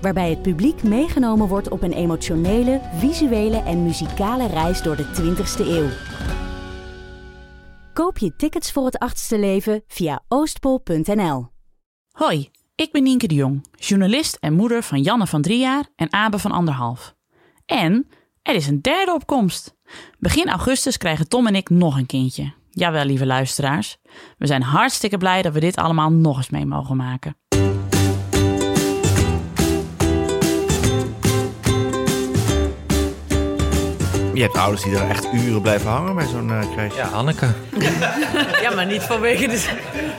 Waarbij het publiek meegenomen wordt op een emotionele, visuele en muzikale reis door de 20ste eeuw. Koop je tickets voor het achtste leven via oostpol.nl. Hoi, ik ben Nienke de Jong, journalist en moeder van Janne van drie jaar en Abe van anderhalf. En er is een derde opkomst. Begin augustus krijgen Tom en ik nog een kindje. Jawel, lieve luisteraars. We zijn hartstikke blij dat we dit allemaal nog eens mee mogen maken. Je hebt ouders die er echt uren blijven hangen bij zo'n uh, crash. Ja, Anneke. Ja, maar niet vanwege, de,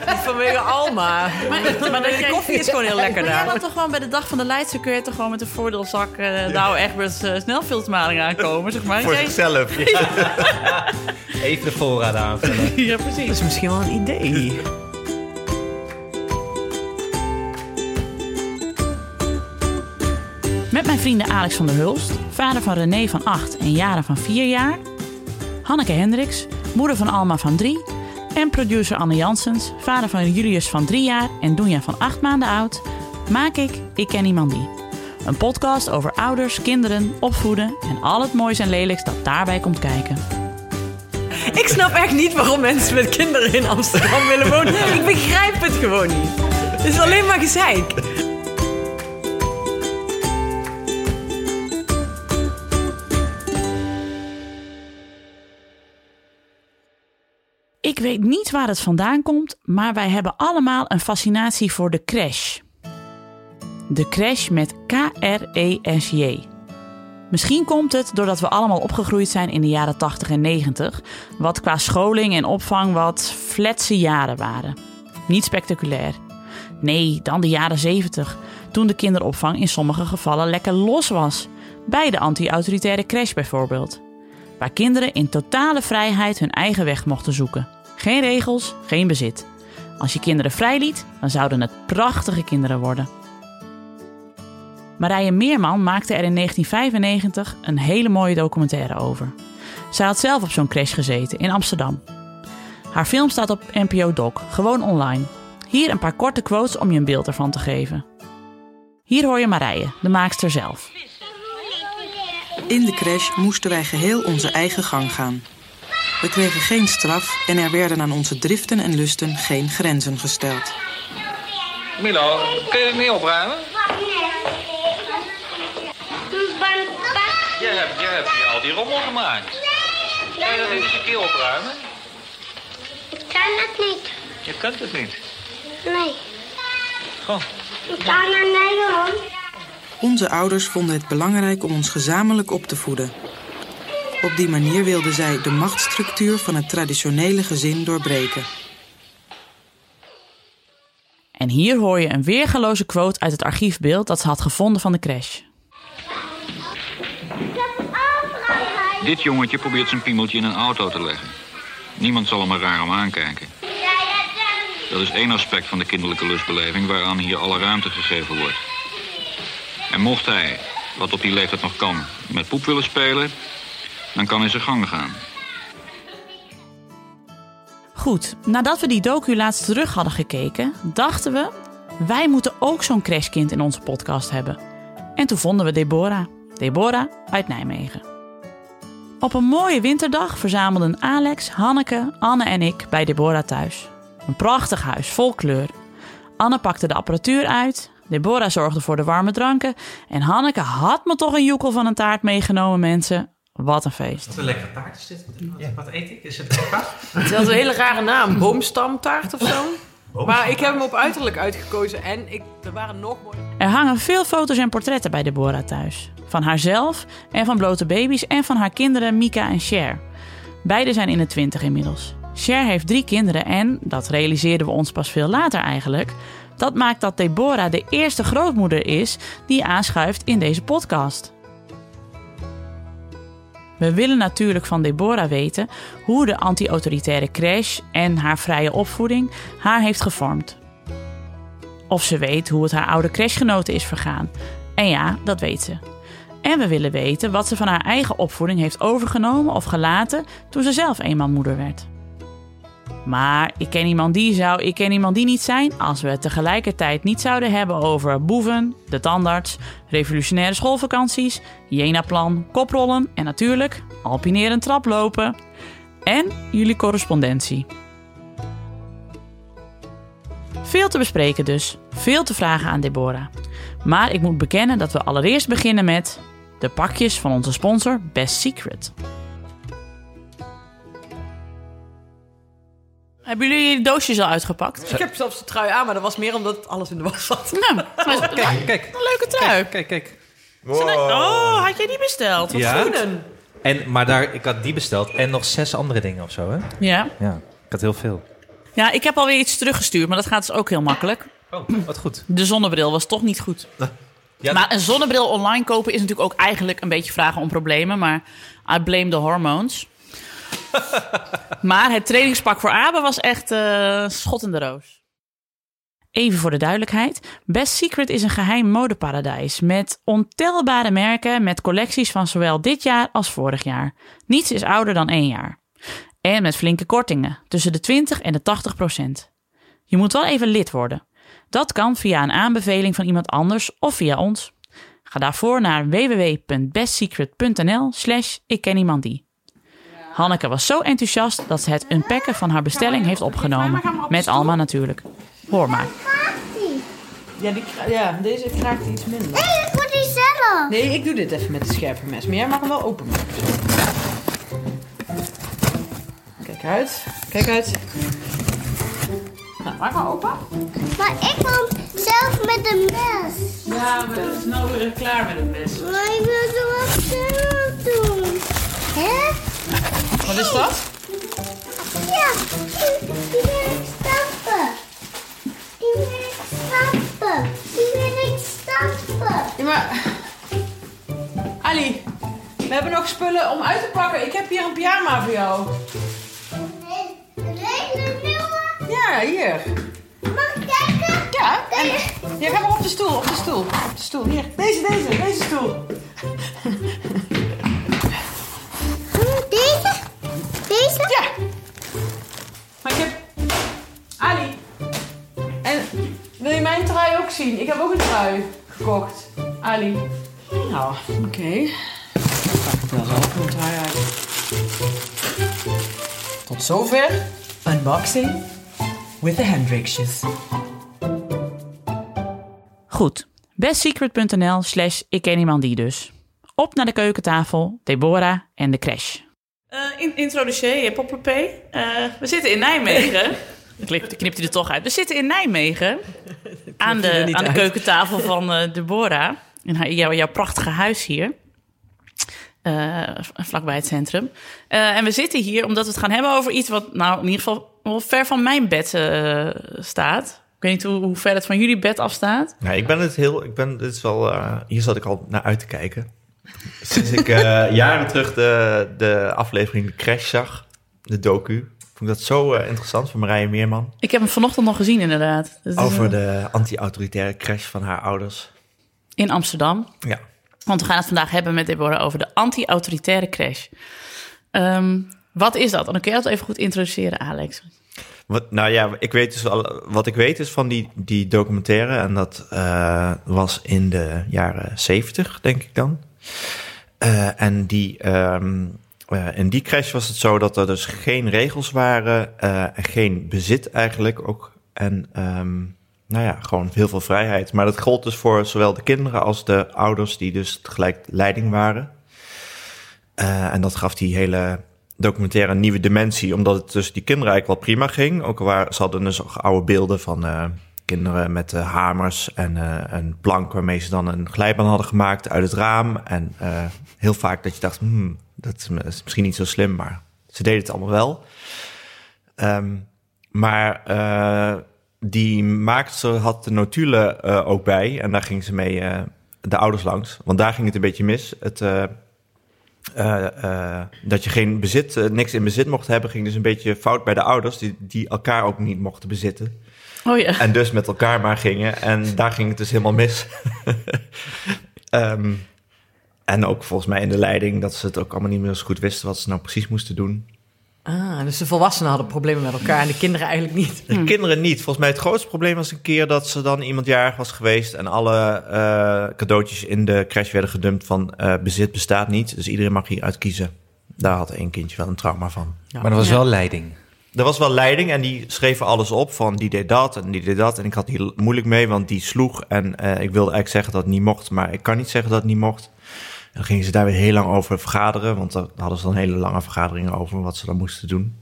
niet vanwege Alma. Maar, maar de koffie is gewoon heel lekker daar. Ja, dan toch gewoon bij de dag van de Leidse kun je toch gewoon met een voordeelzak uh, nou echt met uh, aankomen, zeg maar. Voor zichzelf. Ja. Even de voorraad aanvullen. Ja, precies. Dat is misschien wel een idee. Met mijn vrienden Alex van der Hulst, vader van René van 8 en Jaren van 4 jaar, Hanneke Hendricks, moeder van Alma van 3 en producer Anne Jansens, vader van Julius van 3 jaar en Doenja van 8 maanden oud, maak ik Ik Ken Iemand Die. Een podcast over ouders, kinderen, opvoeden en al het moois en lelijks dat daarbij komt kijken. Ik snap echt niet waarom mensen met kinderen in Amsterdam willen wonen. Ik begrijp het gewoon niet. Het is alleen maar gezeik. Ik weet niet waar het vandaan komt, maar wij hebben allemaal een fascinatie voor de crash. De crash met K-R-E-S-J. Misschien komt het doordat we allemaal opgegroeid zijn in de jaren 80 en 90, wat qua scholing en opvang wat fletse jaren waren. Niet spectaculair. Nee, dan de jaren 70, toen de kinderopvang in sommige gevallen lekker los was. Bij de anti-autoritaire crash bijvoorbeeld. Waar kinderen in totale vrijheid hun eigen weg mochten zoeken. Geen regels, geen bezit. Als je kinderen vrijliet, dan zouden het prachtige kinderen worden. Marije Meerman maakte er in 1995 een hele mooie documentaire over. Zij had zelf op zo'n crash gezeten in Amsterdam. Haar film staat op NPO Doc, gewoon online. Hier een paar korte quotes om je een beeld ervan te geven. Hier hoor je Marije, de maakster zelf. In de crash moesten wij geheel onze eigen gang gaan. We kregen geen straf en er werden aan onze driften en lusten geen grenzen gesteld. Milo, kun je het niet opruimen? Je hebt, je hebt hier al die rommel gemaakt. Kan je dat eens een keer opruimen? Ik kan het niet. Je kunt het niet. Nee. Goh. Ik kan naar Nederland. Onze ouders vonden het belangrijk om ons gezamenlijk op te voeden. Op die manier wilden zij de machtsstructuur van het traditionele gezin doorbreken. En hier hoor je een weergaloze quote uit het archiefbeeld dat ze had gevonden van de crash. Dit jongetje probeert zijn piemeltje in een auto te leggen. Niemand zal hem er raar om aankijken. Dat is één aspect van de kinderlijke lustbeleving waaraan hier alle ruimte gegeven wordt. En mocht hij, wat op die leeftijd nog kan, met poep willen spelen, dan kan hij zijn gang gaan. Goed, nadat we die docu laatst terug hadden gekeken, dachten we... wij moeten ook zo'n crashkind in onze podcast hebben. En toen vonden we Deborah. Deborah uit Nijmegen. Op een mooie winterdag verzamelden Alex, Hanneke, Anne en ik bij Deborah thuis. Een prachtig huis, vol kleur. Anne pakte de apparatuur uit, Deborah zorgde voor de warme dranken... en Hanneke had me toch een joekel van een taart meegenomen, mensen. Wat een feest. Wat een lekkere taart is dit. Wat, wat eet ik? Is het lekker? Het is een hele rare naam. Boomstamtaart of zo. Maar ik heb hem op uiterlijk uitgekozen en ik, er waren nog mooie... Er hangen veel foto's en portretten bij Deborah thuis. Van haarzelf en van blote baby's en van haar kinderen Mika en Cher. Beide zijn in de twintig inmiddels. Cher heeft drie kinderen en, dat realiseerden we ons pas veel later eigenlijk... dat maakt dat Deborah de eerste grootmoeder is die aanschuift in deze podcast. We willen natuurlijk van Deborah weten hoe de anti-autoritaire crash en haar vrije opvoeding haar heeft gevormd. Of ze weet hoe het haar oude crashgenoten is vergaan. En ja, dat weet ze. En we willen weten wat ze van haar eigen opvoeding heeft overgenomen of gelaten toen ze zelf eenmaal moeder werd. Maar ik ken iemand die zou ik ken iemand die niet zijn als we het tegelijkertijd niet zouden hebben over boeven, de tandarts, revolutionaire schoolvakanties, Jena-plan, koprollen en natuurlijk alpineren traplopen en jullie correspondentie. Veel te bespreken dus, veel te vragen aan Deborah. Maar ik moet bekennen dat we allereerst beginnen met de pakjes van onze sponsor Best Secret. Hebben jullie je doosjes al uitgepakt? Ik heb zelfs de trui aan, maar dat was meer omdat alles in de was zat. Nou, kijk, Kijk, kijk. een leuke trui. Kijk, kijk. Oh, had jij die besteld? Ja. Schoenen. En, maar daar, ik had die besteld en nog zes andere dingen of zo, hè? Ja. Ja, ik had heel veel. Ja, ik heb alweer iets teruggestuurd, maar dat gaat dus ook heel makkelijk. Oh, wat goed. De zonnebril was toch niet goed. Ja, Maar een zonnebril online kopen is natuurlijk ook eigenlijk een beetje vragen om problemen. Maar I blame the hormones. Maar het trainingspak voor Abe was echt eh, schot in de roos. Even voor de duidelijkheid. Best Secret is een geheim modeparadijs met ontelbare merken met collecties van zowel dit jaar als vorig jaar. Niets is ouder dan één jaar. En met flinke kortingen, tussen de 20 en de 80 procent. Je moet wel even lid worden. Dat kan via een aanbeveling van iemand anders of via ons. Ga daarvoor naar www.bestsecret.nl slash ik ken iemand die. Hanneke was zo enthousiast dat ze het unpacken van haar bestelling heeft opgenomen. Met Alma natuurlijk. Hoor maar. Ja, die, ja, deze krijgt iets minder. Nee, ik moet die zelf. Nee, ik doe dit even met het scherpe mes. Maar jij mag hem wel openmaken. Kijk uit. Kijk uit. Nou, maak maar open. Maar ik wil hem zelf met een mes. Ja, we zijn nou weer klaar met het mes. Maar ik wil zo wat zelf doen. Hè? Wat is dat? Ja, die, wil ik stappen. Die wil ik stappen. Die wil ik stappen. Ja, maar... Ali, we hebben nog spullen om uit te pakken. Ik heb hier een pyjama voor jou. Een hele nieuwe. Ja, hier. Mag ik kijken? Ja, en... Ja, ga maar op de stoel, op de stoel. Op de stoel, hier. Deze, deze, deze stoel. Deze? Deze? Ja. Maar ik heb... Ali. En wil je mijn trui ook zien? Ik heb ook een trui gekocht. Ali. Nou, oké. Okay. Pak ik wel zelf een trui uit. Tot zover. Unboxing with the Hendrixjes. Goed. Bestsecret.nl slash ik ken iemand die dus. Op naar de keukentafel, Deborah en de crash. In, introduceer, Popperpee. Uh, we zitten in Nijmegen. Knip, knipt hij er toch uit. We zitten in Nijmegen. aan de, aan de keukentafel van uh, Deborah. In haar, jouw, jouw prachtige huis hier. Uh, vlakbij het centrum. Uh, en we zitten hier omdat we het gaan hebben over iets wat nou in ieder geval wel ver van mijn bed uh, staat. Ik weet niet hoe, hoe, ver het van jullie bed afstaat. Nee, ik ben het heel. Ik ben, dit is wel, hier zat ik al naar uit te kijken. Sinds ik jaren terug de, de aflevering De Crash zag, de docu. Vond ik dat zo interessant van Marije Meerman. Ik heb hem vanochtend nog gezien, inderdaad. Dat over de anti-autoritaire crash van haar ouders. In Amsterdam. Ja. Want we gaan het vandaag hebben met Deborah over de anti-autoritaire crash. Um, wat is dat? En dan kun je dat even goed introduceren, Alex. Wat, nou ja, ik weet dus al, wat ik weet is van die, die documentaire. En dat uh, was in de jaren zeventig, denk ik dan. Uh, en die, um, uh, in die crash was het zo dat er dus geen regels waren. en geen bezit eigenlijk ook. En... Um, nou ja, gewoon heel veel vrijheid. Maar dat gold dus voor zowel de kinderen als de ouders die dus tegelijk leiding waren. Uh, en dat gaf die hele documentaire een nieuwe dimensie, omdat het dus die kinderen eigenlijk wel prima ging. Ook waar ze hadden dus oude beelden van uh, kinderen met uh, hamers en een plank waarmee ze dan een glijbaan hadden gemaakt uit het raam. En heel vaak dat je dacht, hmm, dat is misschien niet zo slim, maar ze deden het allemaal wel. Um, maar die maakte had de notulen ook bij. En daar ging ze mee de ouders langs. Want daar ging het een beetje mis. Het, eh, eh, dat je geen bezit, eh, niks in bezit mocht hebben, ging dus een beetje fout bij de ouders, die, die elkaar ook niet mochten bezitten. Oh ja. En dus met elkaar maar gingen. En daar ging het dus helemaal mis. Ehm, en ook volgens mij in de leiding dat ze het ook allemaal niet meer zo goed wisten wat ze nou precies moesten doen. Ah, dus de volwassenen hadden problemen met elkaar en de kinderen eigenlijk niet. De kinderen niet. Volgens mij het grootste probleem was een keer dat ze dan iemand jarig was geweest en alle eh, cadeautjes in de crash werden gedumpt van eh, bezit bestaat niet. Dus iedereen mag hier uitkiezen. Daar had één kindje wel een trauma van. Maar er was wel leiding. Er was wel leiding en die schreven alles op van die deed dat en die deed dat. En ik had hier moeilijk mee, want die sloeg. En eh, ik wilde eigenlijk zeggen dat het niet mocht, maar ik kan niet zeggen dat het niet mocht. En dan gingen ze daar weer heel lang over vergaderen, want daar hadden ze dan hele lange vergaderingen over wat ze dan moesten doen.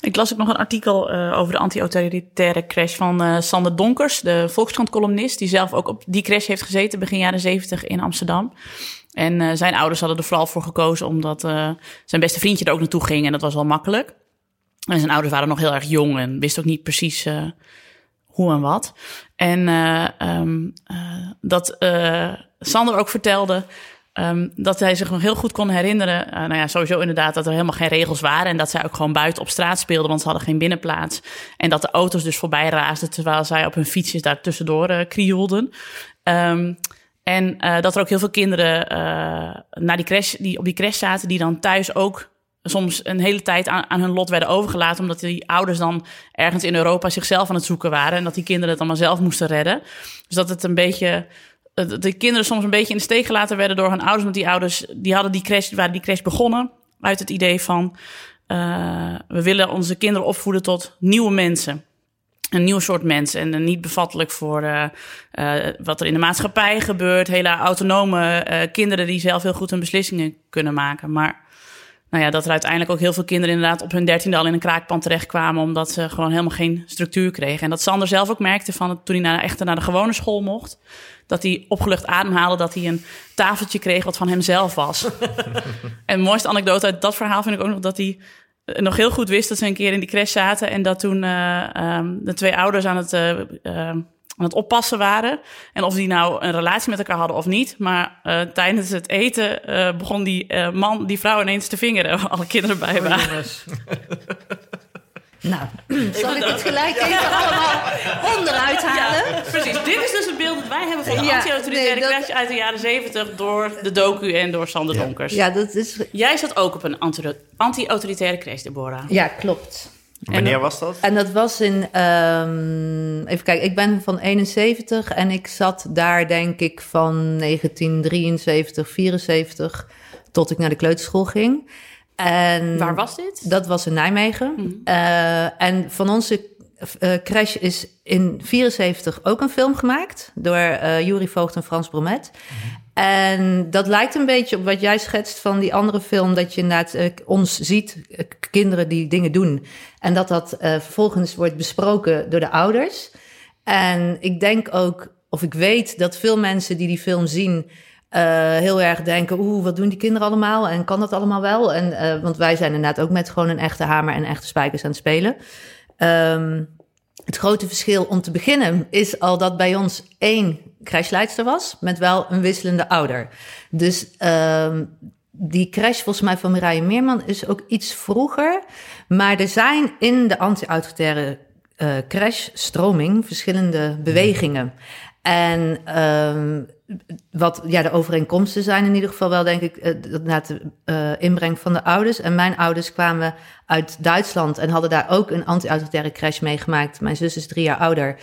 Ik las ook nog een artikel eh, over de anti-autoritaire crash van eh, Sander Donkers, de Volkskrant-columnist, die zelf ook op die crash heeft gezeten begin jaren zeventig in Amsterdam. En zijn ouders hadden er vooral voor gekozen omdat zijn beste vriendje er ook naartoe ging en dat was wel makkelijk. En zijn ouders waren nog heel erg jong en wisten ook niet precies eh, hoe en wat. En eh, ehm, eh, dat Sander ook vertelde ehm, dat hij zich nog heel goed kon herinneren. nou ja, sowieso inderdaad dat er helemaal geen regels waren. En dat zij ook gewoon buiten op straat speelden, want ze hadden geen binnenplaats. En dat de auto's dus voorbij raasden terwijl zij op hun fietsjes daar tussendoor krioelden. Ehm, en dat er ook heel veel kinderen naar die crash, die op die crash zaten, die dan thuis ook soms een hele tijd aan, aan hun lot werden overgelaten, omdat die ouders dan ergens in Europa zichzelf aan het zoeken waren en dat die kinderen het allemaal zelf moesten redden. Dus dat het een beetje eh, de kinderen soms een beetje in de steek gelaten werden door hun ouders, want die ouders die hadden die crash, waren die crash begonnen uit het idee van eh, we willen onze kinderen opvoeden tot nieuwe mensen een nieuw soort mens en eh, niet bevattelijk voor uh, uh, wat er in de maatschappij gebeurt. Hele autonome uh, kinderen die zelf heel goed hun beslissingen kunnen maken. Maar nou ja, dat er uiteindelijk ook heel veel kinderen inderdaad op hun dertiende al in een kraakpand terechtkwamen, omdat ze gewoon helemaal geen structuur kregen. En dat Sander zelf ook merkte van toen hij naar, echt naar de gewone school mocht, dat hij opgelucht ademhaalde, dat hij een tafeltje kreeg wat van hemzelf was. en de mooiste anekdote uit dat verhaal vind ik ook nog dat hij nog heel goed wist dat ze een keer in die crash zaten. En dat toen uh, um, de twee ouders aan het, uh, uh, aan het oppassen waren. En of die nou een relatie met elkaar hadden of niet. Maar tijdens het eten begon die man die vrouw ineens te vingeren. Alle kinderen bij waren. Nou, zal ik het gelijk even allemaal onderuit halen? Ja, precies. Dit is dus het beeld dat wij hebben van de ja, anti-autoritaire nee, dat... crash uit de jaren zeventig... door de docu en door Sander ja. Donkers. Ja, dat is... Jij zat ook op een anti-autoritaire crash, Deborah. Ja, klopt. Wanneer was dat? En dat was in... Um, even kijken, ik ben van 71 en ik zat daar denk ik van 1973, 74... tot ik naar de kleuterschool ging... En Waar was dit? Dat was in Nijmegen. Mm. Uh, en van onze uh, crash is in 74 ook een film gemaakt door uh, Jury Voogd en Frans Bromet. Mm. En dat lijkt een beetje op wat jij schetst van die andere film, dat je inderdaad ons ziet, kinderen die dingen doen. En dat dat vervolgens wordt besproken door de ouders. En ik denk ook, of ik weet dat veel mensen die die film zien, heel erg denken, oeh, wat doen die kinderen allemaal? En kan dat allemaal wel? En, want wij zijn inderdaad ook met gewoon een echte hamer en echte spijkers aan het spelen. Um, het grote verschil om te beginnen is al dat bij ons één crashleidster was, met wel een wisselende ouder. Dus um, die crash volgens mij van Mireille Meerman is ook iets vroeger. Maar er zijn in de anti-autoritaire uh, crash-stroming verschillende bewegingen. En um, wat ja, de overeenkomsten zijn in ieder geval wel, denk ik, uh, na de uh, inbreng van de ouders. En mijn ouders kwamen uit Duitsland en hadden daar ook een anti-autoritaire crash meegemaakt. Mijn zus is drie jaar ouder.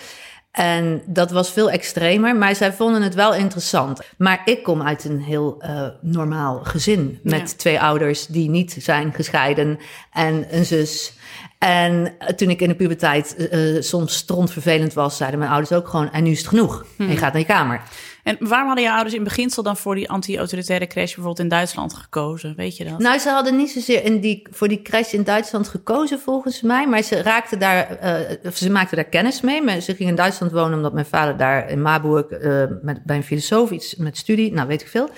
En dat was veel extremer, maar zij vonden het wel interessant. Maar ik kom uit een heel uh, normaal gezin met ja. twee ouders die niet zijn gescheiden en een zus. En toen ik in de puberteit uh, soms strontvervelend was, zeiden mijn ouders ook gewoon: en nu is het genoeg. Hmm. En je gaat naar je kamer. En waarom hadden je ouders in beginsel dan voor die anti-autoritaire crash bijvoorbeeld in Duitsland gekozen? Weet je dat? Nou, ze hadden niet zozeer in die, voor die crash in Duitsland gekozen volgens mij. Maar ze raakten daar, uh, ze maakten daar kennis mee. Maar ze gingen in Duitsland wonen omdat mijn vader daar in Marburg uh, met, bij een filosoof iets met studie, nou weet ik veel.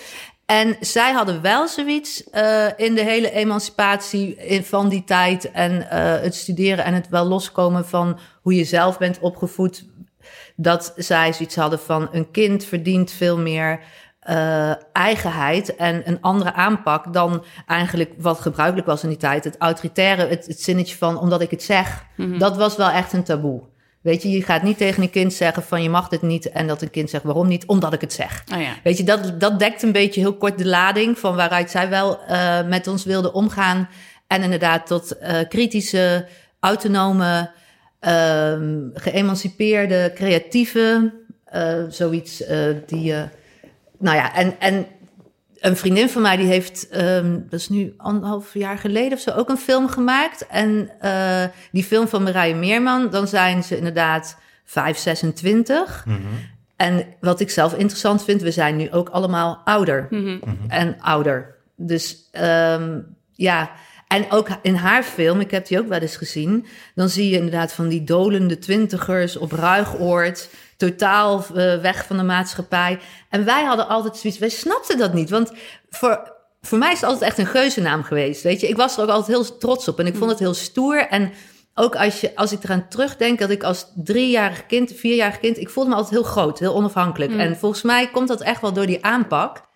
En zij hadden wel zoiets uh, in de hele emancipatie in, van die tijd en uh, het studeren en het wel loskomen van hoe je zelf bent opgevoed. Dat zij zoiets hadden van een kind verdient veel meer eh, eigenheid en een andere aanpak dan eigenlijk wat gebruikelijk was in die tijd. Het autoritaire, het, het zinnetje van omdat ik het zeg, Mhm. dat was wel echt een taboe. Weet je, je gaat niet tegen een kind zeggen van je mag dit niet en dat een kind zegt waarom niet, omdat ik het zeg. Oh ja. Weet je, dat, dat dekt een beetje heel kort de lading van waaruit zij wel eh, met ons wilde omgaan. En inderdaad tot eh, kritische, autonome, ehm, geëmancipeerde, creatieve, eh, zoiets die... nou ja, en, en een vriendin van mij die heeft, ehm, dat is nu anderhalf jaar geleden of zo, ook een film gemaakt. En eh, die film van Marije Meerman, dan zijn ze inderdaad 5, 26. En wat ik zelf interessant vind, we zijn nu ook allemaal ouder en ouder. Dus ehm, ja, en ook in haar film, ik heb die ook wel eens gezien, dan zie je inderdaad van die dolende twintigers op Ruigoord, totaal eh, weg van de maatschappij. En wij hadden altijd zoiets, wij snapten dat niet, want voor, voor mij is het altijd echt een geuzennaam geweest, weet je. Ik was er ook altijd heel trots op en ik vond het heel stoer en ook als, je, als ik eraan terugdenk dat ik als driejarig kind, vierjarig kind, ik voelde me altijd heel groot, heel onafhankelijk. Mm. En volgens mij komt dat echt wel door die aanpak.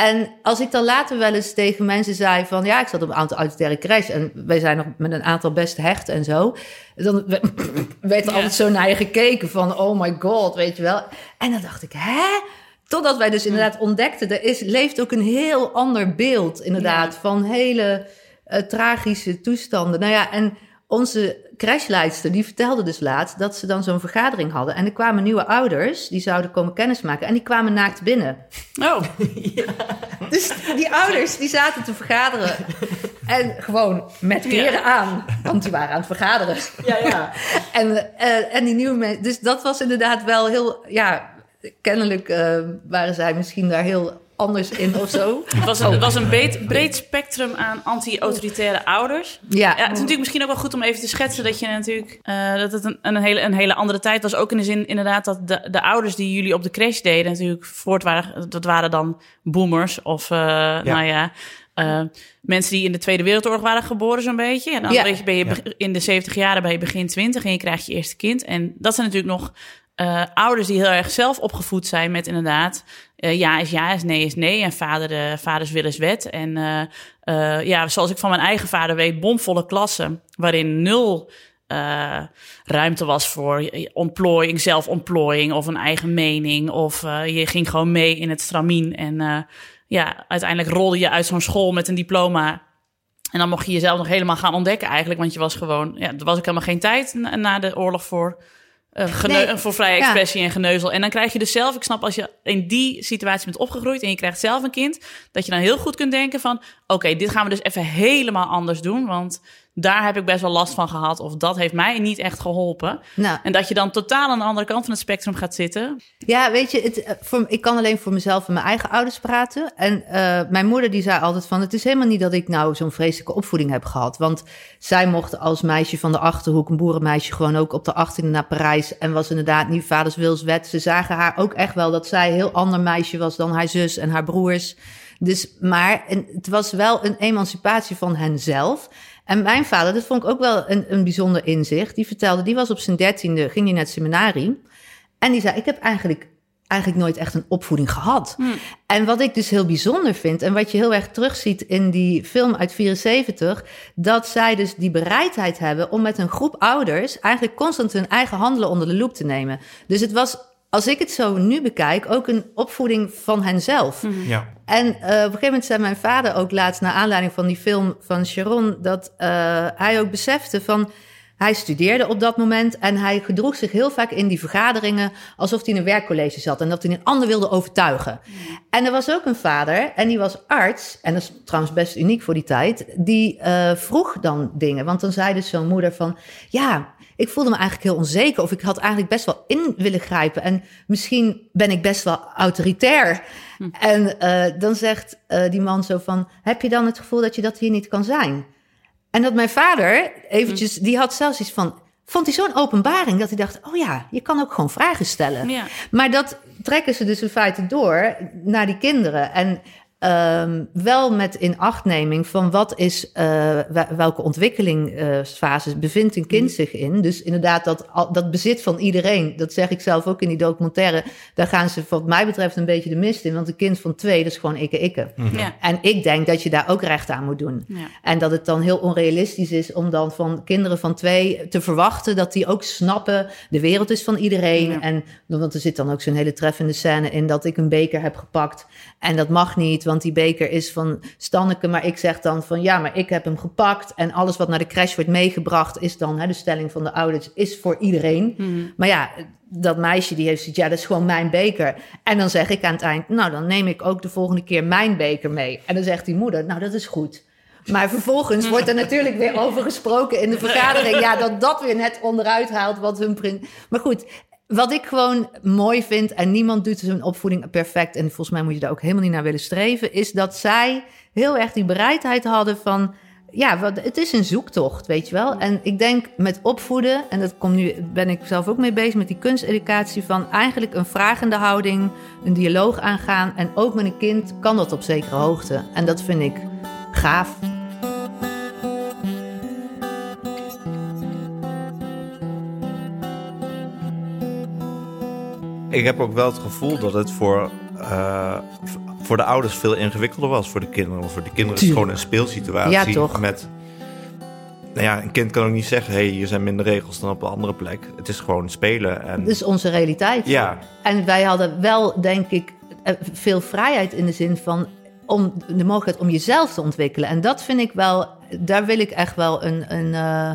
En als ik dan later wel eens tegen mensen zei van... ja, ik zat op een aantal autoritaire crash... en wij zijn nog met een aantal best hecht en zo... dan we- werd er Ja. altijd zo naar je gekeken van... oh my god, weet je wel. En dan dacht ik, hè? Totdat wij dus inderdaad ontdekten... er is, leeft ook een heel ander beeld inderdaad... van hele eh, tragische toestanden. Nou ja, en onze crashleidster die vertelde dus laatst... dat ze dan zo'n vergadering hadden... en er kwamen nieuwe ouders... die zouden komen kennismaken... en die kwamen naakt binnen... Oh, dus die ouders die zaten te vergaderen. En gewoon met kleren Ja. aan. Want die waren aan het vergaderen. ja, ja. En, eh, en die nieuwe mensen. Dus dat was inderdaad wel heel. Ja, kennelijk eh, waren zij misschien daar heel anders in of zo. Het was een, het was een breed, breed spectrum aan anti-autoritaire ouders. Ja, Ja, het is natuurlijk misschien ook wel goed om even te schetsen dat je natuurlijk eh, dat het een, een, hele, een hele andere tijd was. Ook in de zin inderdaad dat de, de ouders die jullie op de crash deden, natuurlijk voort waren, dat waren dan boomers of eh, nou ja. eh, mensen die in de Tweede Wereldoorlog waren geboren, zo'n beetje. En dan Ja. weet je, ben je be- in de 70 jaren ben je begin 20 en je krijgt je eerste kind. En dat zijn natuurlijk nog eh, ouders die heel erg zelf opgevoed zijn met inderdaad eh, ja is ja, is nee is nee. En vader, eh, vaders wil is wet. En eh, ja, zoals ik van mijn eigen vader weet, bomvolle klassen, waarin nul ruimte was voor ontplooiing, zelfontplooiing of een eigen mening. Of je ging gewoon mee in het stramien. En ja, uiteindelijk rolde je uit zo'n school met een diploma. En dan mocht je jezelf nog helemaal gaan ontdekken eigenlijk. Want je was gewoon, ja, er was ook helemaal geen tijd na de oorlog voor, Nee. voor vrije Ja. expressie en geneuzel. En dan krijg je dus zelf, ik snap als je in die situatie bent opgegroeid en je krijgt zelf een kind, dat je dan heel goed kunt denken van, oké, dit gaan we dus even helemaal anders doen. Want daar heb ik best wel last van gehad. Of dat heeft mij niet echt geholpen. Nou, En dat je dan totaal aan de andere kant van het spectrum gaat zitten. Ja, weet je, het, eh, voor, ik kan alleen voor mezelf en mijn eigen ouders praten. En eh, mijn moeder die zei altijd van... het is helemaal niet dat ik nou zo'n vreselijke opvoeding heb gehad. Want zij mocht als meisje van de Achterhoek, een boerenmeisje... gewoon ook op de 18e naar Parijs. En was inderdaad niet vaders wilswet. Ze zagen haar ook echt wel dat zij een heel ander meisje was... dan haar zus en haar broers. Dus, maar en het was wel een emancipatie van henzelf... En mijn vader, dat vond ik ook wel een, een bijzonder inzicht. Die vertelde, die was op zijn dertiende, ging hij naar het seminarie. En die zei, ik heb eigenlijk, eigenlijk nooit echt een opvoeding gehad. En wat ik dus heel bijzonder vind... en wat je heel erg terugziet in die film uit 74... dat zij dus die bereidheid hebben om met een groep ouders... eigenlijk constant hun eigen handelen onder de loep te nemen. Dus het was, als ik het zo nu bekijk... ook een opvoeding van henzelf. Ja. En eh, op een gegeven moment zei mijn vader ook laatst... naar aanleiding van die film van Sharon... dat eh, hij ook besefte van... Hij studeerde op dat moment en hij gedroeg zich heel vaak in die vergaderingen alsof hij in een werkcollege zat en dat hij een ander wilde overtuigen. En er was ook een vader en die was arts, en dat is trouwens best uniek voor die tijd, die eh, vroeg dan dingen. Want dan zei dus zo'n moeder van, ja, ik voelde me eigenlijk heel onzeker of ik had eigenlijk best wel in willen grijpen en misschien ben ik best wel autoritair. En eh, dan zegt eh, die man zo van, heb je dan het gevoel dat je dat hier niet kan zijn? En dat mijn vader eventjes, die had zelfs iets van, vond hij zo'n openbaring dat hij dacht, oh ja, je kan ook gewoon vragen stellen. Ja. Maar dat trekken ze dus in feite door naar die kinderen. En Ehm, wel met inachtneming van wat is, eh, wel- welke ontwikkelingsfases bevindt een kind zich in. Dus inderdaad, dat, al- dat bezit van iedereen, dat zeg ik zelf ook in die documentaire, daar gaan ze wat mij betreft een beetje de mist in. Want een kind van twee, dat is gewoon ikke ikke. Ja. En ik denk dat je daar ook recht aan moet doen. Ja. En dat het dan heel onrealistisch is om dan van kinderen van twee te verwachten dat die ook snappen, de wereld is van iedereen. Ja. En want er zit dan ook zo'n hele treffende scène in dat ik een beker heb gepakt. En dat mag niet, want die beker is van Stanneke. Maar ik zeg dan van ja, maar ik heb hem gepakt. En alles wat naar de crash wordt meegebracht is dan, hè, de stelling van de ouders, is voor iedereen. Maar ja, dat meisje die heeft zoiets, ja, dat is gewoon mijn beker. En dan zeg ik aan het eind, nou, dan neem ik ook de volgende keer mijn beker mee. En dan zegt die moeder, nou, dat is goed. Maar vervolgens wordt er natuurlijk weer over gesproken in de vergadering. Ja, dat dat weer net onderuit haalt wat hun print. Maar goed, wat ik gewoon mooi vind, en niemand doet zijn opvoeding perfect, en volgens mij moet je daar ook helemaal niet naar willen streven, is dat zij heel erg die bereidheid hadden van. Ja, wat- het is een zoektocht, weet je wel. En ik denk met opvoeden, en dat komt nu, ben ik zelf ook mee bezig met die kunsteducatie, van eigenlijk een vragende houding, een dialoog aangaan. En ook met een kind kan dat op zekere hoogte. En dat vind ik gaaf. Ik heb ook wel het gevoel dat het voor, eh, voor de ouders veel ingewikkelder was voor de kinderen. Want voor de kinderen is het gewoon een speelsituatie. Ja, toch? Met, nou ja, een kind kan ook niet zeggen, hé, hey, hier zijn minder regels dan op een andere plek. Het is gewoon spelen. En, Dat is onze realiteit. Ja, En wij hadden wel, denk ik, eh, veel vrijheid in de zin van om de mogelijkheid om jezelf te ontwikkelen. En dat vind ik wel, daar wil ik echt wel een, een eh,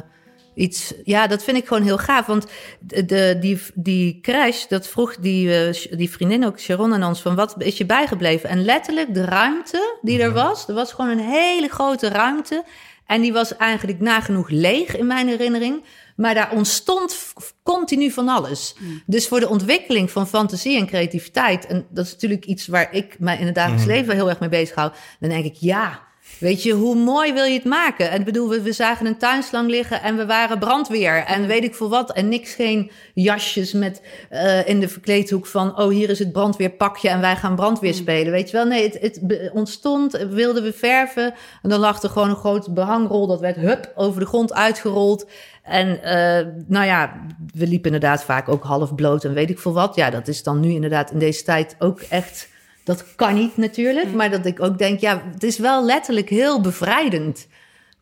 iets. Ja, dat vind ik gewoon heel gaaf. Want de, die, die crash, dat vroeg die, eh, die vriendin ook, Sharon aan ons, van wat is je bijgebleven? En letterlijk de ruimte die er was, er was gewoon een hele grote ruimte. En die was eigenlijk nagenoeg leeg in mijn herinnering. Maar daar ontstond continu van alles. Dus voor de ontwikkeling van fantasie en creativiteit... en dat is natuurlijk iets waar ik mij in het dagelijks leven heel erg mee bezig hou... dan denk ik, ja, weet je, hoe mooi wil je het maken? En ik bedoel, we, we zagen een tuinslang liggen en we waren brandweer... en weet ik veel wat, en niks geen jasjes met eh, in de verkleedhoek van... oh, hier is het brandweerpakje en wij gaan brandweer spelen, weet je wel? Nee, het, het ontstond, wilden we verven... en dan lag er gewoon een groot behangrol... dat werd hup over de grond uitgerold... En eh, nou ja, we liepen inderdaad vaak ook half bloot en weet ik veel wat. Ja, dat is dan nu inderdaad in deze tijd ook echt... Dat kan niet natuurlijk, maar dat ik ook denk... ja, het is wel letterlijk heel bevrijdend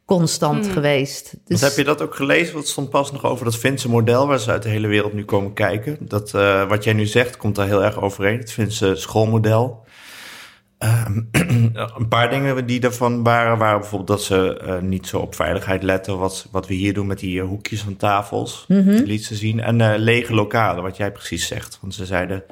constant geweest. Dus, Want heb je dat ook gelezen? Het stond pas nog over dat Finse model waar ze uit de hele wereld nu komen kijken. Dat, eh, wat jij nu zegt komt daar heel erg overeen. Het Finse schoolmodel. Ehm, een paar dingen die daarvan waren, waren bijvoorbeeld dat ze eh, niet zo op veiligheid letten. Wat, wat we hier doen met die eh, hoekjes van tafels. Mhm. Dat liet ze zien. En eh, lege lokalen, wat jij precies zegt. Want ze zeiden,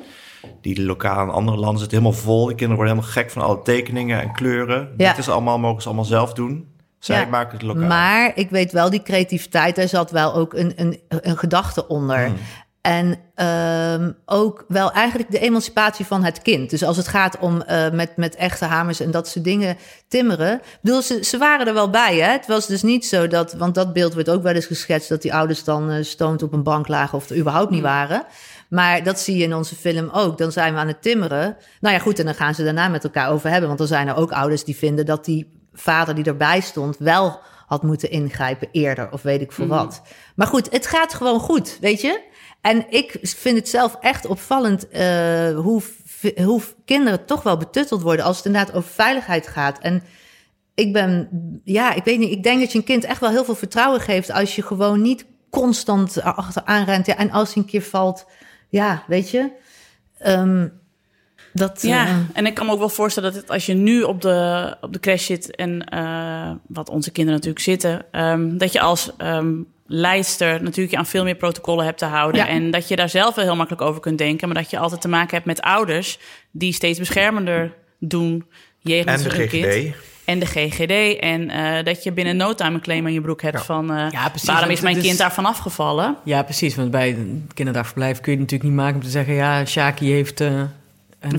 die lokalen in andere landen zitten helemaal vol. De kinderen worden helemaal gek van alle tekeningen en kleuren. Ja. Dit is allemaal, mogen ze allemaal zelf doen. Zij Ja. maken het lokaal. Maar ik weet wel, die creativiteit, daar zat wel ook een, een, een gedachte onder. Hmm. En ehm, ook wel eigenlijk de emancipatie van het kind. Dus als het gaat om eh, met, met echte hamers en dat soort dingen timmeren. Ik bedoel, ze, ze waren er wel bij. Hè? Het was dus niet zo dat, want dat beeld werd ook wel eens geschetst, dat die ouders dan stoned op een bank lagen of er überhaupt niet waren. Maar dat zie je in onze film ook. Dan zijn we aan het timmeren. Nou ja, goed, en dan gaan ze daarna met elkaar over hebben. Want dan zijn er ook ouders die vinden dat die vader die erbij stond wel had moeten ingrijpen eerder of weet ik veel wat. Maar goed, het gaat gewoon goed, weet je? En ik vind het zelf echt opvallend eh, hoe, hoe kinderen toch wel betutteld worden als het inderdaad over veiligheid gaat. En ik ben, ja, ik weet niet, ik denk dat je een kind echt wel heel veel vertrouwen geeft als je gewoon niet constant achteraan rent. Ja, en als hij een keer valt, ja, weet je. Ehm, dat, Ja, eh, en ik kan me ook wel voorstellen dat het, als je nu op de, op de crash zit en eh, wat onze kinderen natuurlijk zitten, ehm, dat je als ehm leidster natuurlijk je aan veel meer protocollen hebt te houden. Ja. En dat je daar zelf wel heel makkelijk over kunt denken, maar dat je altijd te maken hebt met ouders die steeds beschermender doen jegens En de hun GGD. kind. En de GGD. En eh, dat je binnen no time een claim aan je broek hebt van... eh, Ja, precies, waarom is mijn is- kind daarvan afgevallen? Ja, precies. Want bij een kinderdagverblijf kun je het natuurlijk niet maken om te zeggen... ja, Shaki heeft eh, een,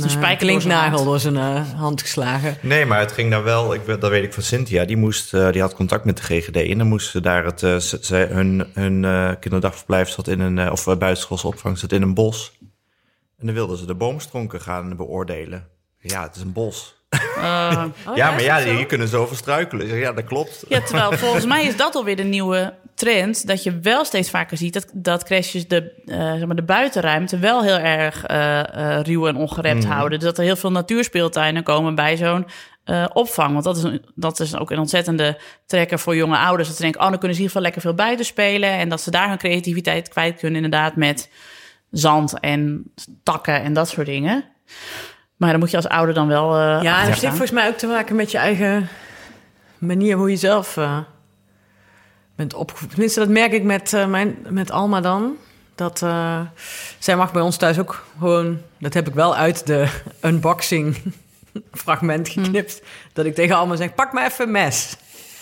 een spijker door zijn hand. door zijn hand geslagen. Nee, maar het ging daar wel, ik, dat weet ik van Cynthia, die, moest, die had contact met de GGD en dan moesten daar het, ze, ze- hun, hun kinderdagverblijf zat in een, of uh, buitenschoolse opvang zat in een bos. En dan wilden ze de boomstronken gaan beoordelen. Ja, het is een bos. Eh, ja, maar ja, die kunnen zo verstruikelen. Ik zeg, Ja, dat klopt. Ja, terwijl volgens mij is dat alweer de nieuwe trend. Dat je wel steeds vaker ziet dat, dat crashes de, eh, zeg maar de buitenruimte wel heel erg eh, ruw en ongerept Mhm. houden. Dus dat er heel veel natuurspeeltuinen komen bij zo'n opvang. Want dat is, een, dat is ook een ontzettende trekker voor jonge ouders. Dat ze denken, oh, dan kunnen ze in ieder geval lekker veel buiten spelen. En dat ze daar hun creativiteit kwijt kunnen inderdaad met zand en takken en dat soort dingen. Maar dan moet je als ouder dan wel. eh Ja, achter heeft volgens mij ook te maken met je eigen manier hoe je zelf eh, bent opgevoed. Tenminste, dat merk ik met, eh, mijn, met Alma dan. Dat eh, zij mag bij ons thuis ook gewoon... Dat heb ik wel uit de unboxing fragment geknipt. Dat ik tegen Alma zeg, pak maar even een mes.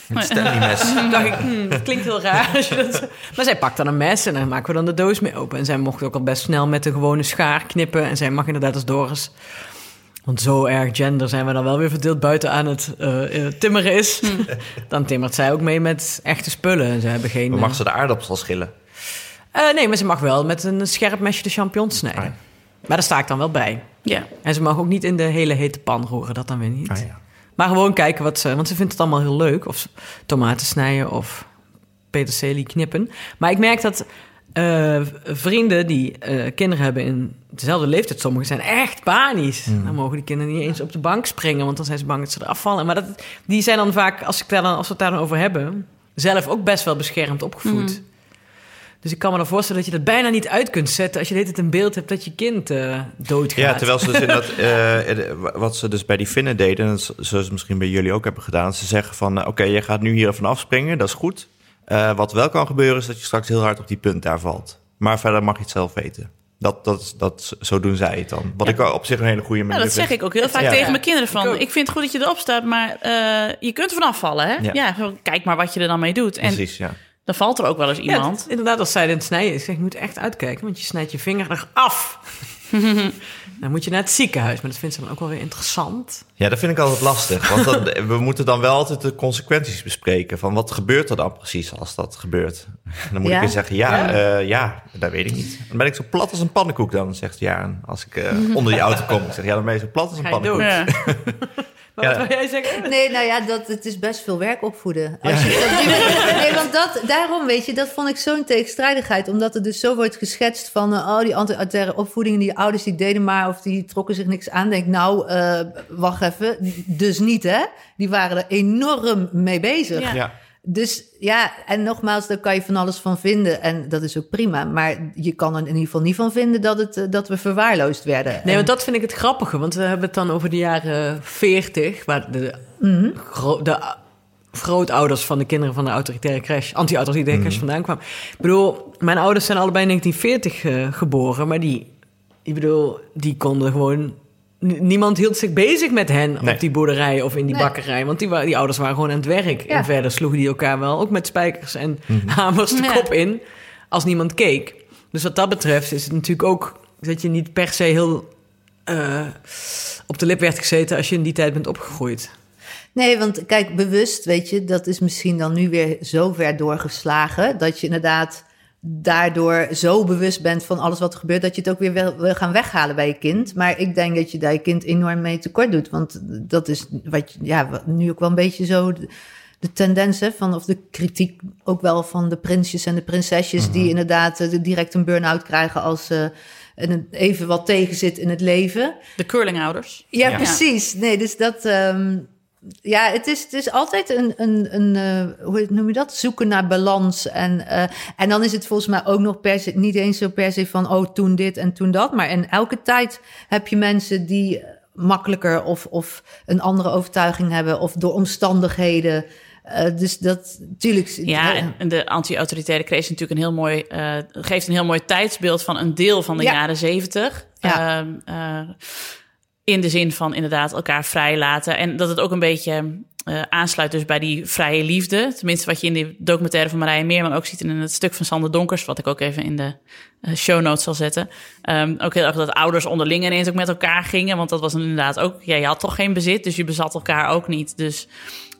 Een Stanley-mes. Dacht ik, hmm, dat klinkt heel raar. Als je dat... Maar zij pakt dan een mes en dan maken we dan de doos mee open. En zij mocht ook al best snel met de gewone schaar knippen. En zij mag inderdaad als Doris... Want zo erg gender zijn we dan wel weer verdeeld buiten aan het eh, eh, timmeren is. Dan timmert zij ook mee met echte spullen. En ze hebben geen... Maar eh, mag ze de aardappels schillen? eh, nee, maar ze mag wel met een scherp mesje de champignons snijden. Ah, ja. Maar daar sta ik dan wel bij. Ja. En ze mag ook niet in de hele hete pan roeren, dat dan weer niet. Ah, ja. Maar gewoon kijken wat ze... Want ze vindt het allemaal heel leuk. Of tomaten snijden of peterselie knippen. Maar ik merk dat eh, vrienden die eh, kinderen hebben in dezelfde leeftijd... sommigen zijn echt panisch. Dan mogen die kinderen niet eens op de bank springen... want dan zijn ze bang dat ze eraf vallen. Maar dat, die zijn dan vaak, als, ik daar dan, als we het daar dan over hebben... zelf ook best wel beschermd opgevoed. Dus ik kan me dan voorstellen dat je dat bijna niet uit kunt zetten... als je dit een beeld hebt dat je kind eh doodgaat. Ja, terwijl ze dus in dat, wat ze dus bij die Finnen deden, en zullen ze misschien bij jullie ook hebben gedaan. Ze zeggen van, oké, je gaat nu hier even afspringen, dat is goed. Eh, wat wel kan gebeuren is dat je straks heel hard op die punt daar valt. Maar verder mag je het zelf weten. Dat, dat, dat, zo doen zij het dan. Wat ik op zich een hele goede manier Nou, dat zeg ik ook heel vaak Ja. tegen mijn kinderen van. Ik vind het goed dat je erop staat, maar eh, je kunt er vanaf vallen, hè? Ja. Ja. kijk maar wat je er dan mee doet. En Precies, ja. dan valt er ook wel eens Ja, iemand. inderdaad, als zij het snijden is, zeg ik, je moet echt uitkijken, want je snijdt je vinger eraf. dan moet je naar het ziekenhuis, maar dat vindt ze dan ook wel weer interessant. Ja, dat vind ik altijd lastig. Want dan, we moeten dan wel altijd de consequenties bespreken. Van wat gebeurt er dan precies als dat gebeurt? En dan moet Ja. ik weer zeggen, ja, Ja. ja. ja, dat weet ik niet. Dan ben ik zo plat als een pannenkoek dan, zegt Jaren. Als ik eh, onder die auto kom, ik zeg, ja, dan ben je zo plat als een pannenkoek. dood? Ja. Maar Ja. wat wil jij zeggen? Nee, nou ja, dat, het is best veel werk opvoeden. Als je dat- nee, want dat, daarom, weet je, dat vond ik zo'n tegenstrijdigheid. Omdat er dus zo wordt geschetst van... oh, die anti-autoritaire opvoeding, die ouders die deden maar... of die trokken zich niks aan. Denk, nou, eh, wacht even, dus niet, hè? Die waren er enorm mee bezig. Ja. Dus ja, en nogmaals, daar kan je van alles van vinden. En dat is ook prima. Maar je kan er in ieder geval niet van vinden dat, het, eh, dat we verwaarloosd werden. Nee, En- want dat vind ik het grappige, want we hebben het dan over de jaren 40, waar de, gro- de grootouders van de kinderen van de autoritaire crash, anti-autoritaire crash vandaan kwamen. Ik bedoel, mijn ouders zijn allebei in 1940 eh, geboren, maar die, ik bedoel, die konden gewoon. Niemand hield zich bezig met hen Nee. op die boerderij of in die Nee. bakkerij. Want die, die ouders waren gewoon aan het werk. Ja. En verder sloegen die elkaar wel ook met spijkers en hamers de kop in. Als niemand keek. Dus wat dat betreft is het natuurlijk ook dat je niet per se heel eh, op de lip werd gezeten als je in die tijd bent opgegroeid. Nee, want kijk, bewust, weet je, dat is misschien dan nu weer zo ver doorgeslagen dat je inderdaad daardoor zo bewust bent van alles wat er gebeurt, dat je het ook weer wil, wil gaan weghalen bij je kind. Maar ik denk dat je daar je kind enorm mee tekort doet. Want dat is wat ja, nu ook wel een beetje zo de, de tendens hè, van, of de kritiek ook wel van de prinsjes en de prinsesjes, die inderdaad eh, direct een burn-out krijgen als eh, en even wat tegen zit in het leven. De curlingouders. Ja, Ja. precies. Nee, dus dat. ehm, ja, het is, het is altijd een, een, een eh, hoe noem je dat? Zoeken naar balans. En, eh, en dan is het volgens mij ook nog per se, niet eens zo per se van, oh, toen dit en toen dat. Maar in elke tijd heb je mensen die makkelijker of, of een andere overtuiging hebben, of door omstandigheden. Eh, dus dat, natuurlijk. Ja, en- de anti-autoritaire crash is natuurlijk een heel mooi, eh, geeft een heel mooi tijdsbeeld van een deel van de Ja. jaren zeventig. Ja. In de zin van inderdaad elkaar vrijlaten. En dat het ook een beetje eh, aansluit dus bij die vrije liefde. Tenminste, wat je in die documentaire van Marije Meerman ook ziet in het stuk van Sander Donkers, wat ik ook even in de eh, show notes zal zetten. Ehm, ook heel erg dat ouders onderling ineens ook met elkaar gingen. Want dat was inderdaad ook, ja, je had toch geen bezit, dus je bezat elkaar ook niet. Dus,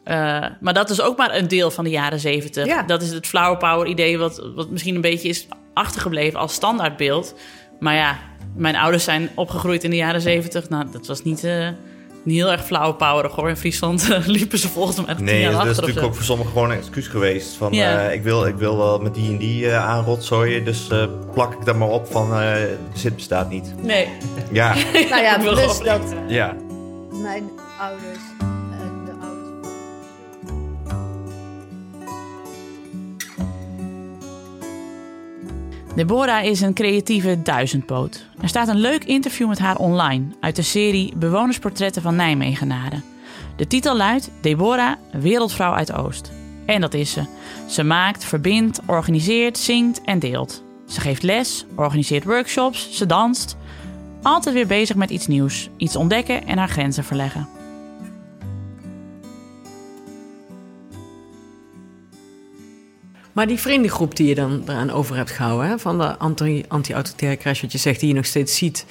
eh, maar dat is ook maar een deel van de jaren zeventig. Ja. Dat is het flower power idee, wat, wat misschien een beetje is achtergebleven als standaardbeeld. Maar ja, mijn ouders zijn opgegroeid in de jaren zeventig. Nou, dat was niet, eh, Niet heel erg flauwe powerig hoor. In Friesland eh, liepen ze volgens mij Nee, jaar dat is natuurlijk ook voor sommigen gewoon een excuus geweest. Van, Ja. eh, ik, wil, ik wil wel met die en die aanrotzooien, dus eh, plak ik daar maar op van, eh de zit bestaat niet. Nee. Ja, Nou ja, gewoon dat ja. mijn ouders Deborah is een creatieve duizendpoot. Er staat een leuk interview met haar online uit de serie Bewonersportretten van Nijmegenaren. De titel luidt Deborah, wereldvrouw uit Oost. En dat is ze. Ze maakt, verbindt, organiseert, zingt en deelt. Ze geeft les, organiseert workshops, ze danst. Altijd weer bezig met iets nieuws, iets ontdekken en haar grenzen verleggen. Maar die vriendengroep die je dan eraan over hebt gehouden, hè, van de anti- anti-autoritaire crash, wat je zegt, die je nog steeds ziet.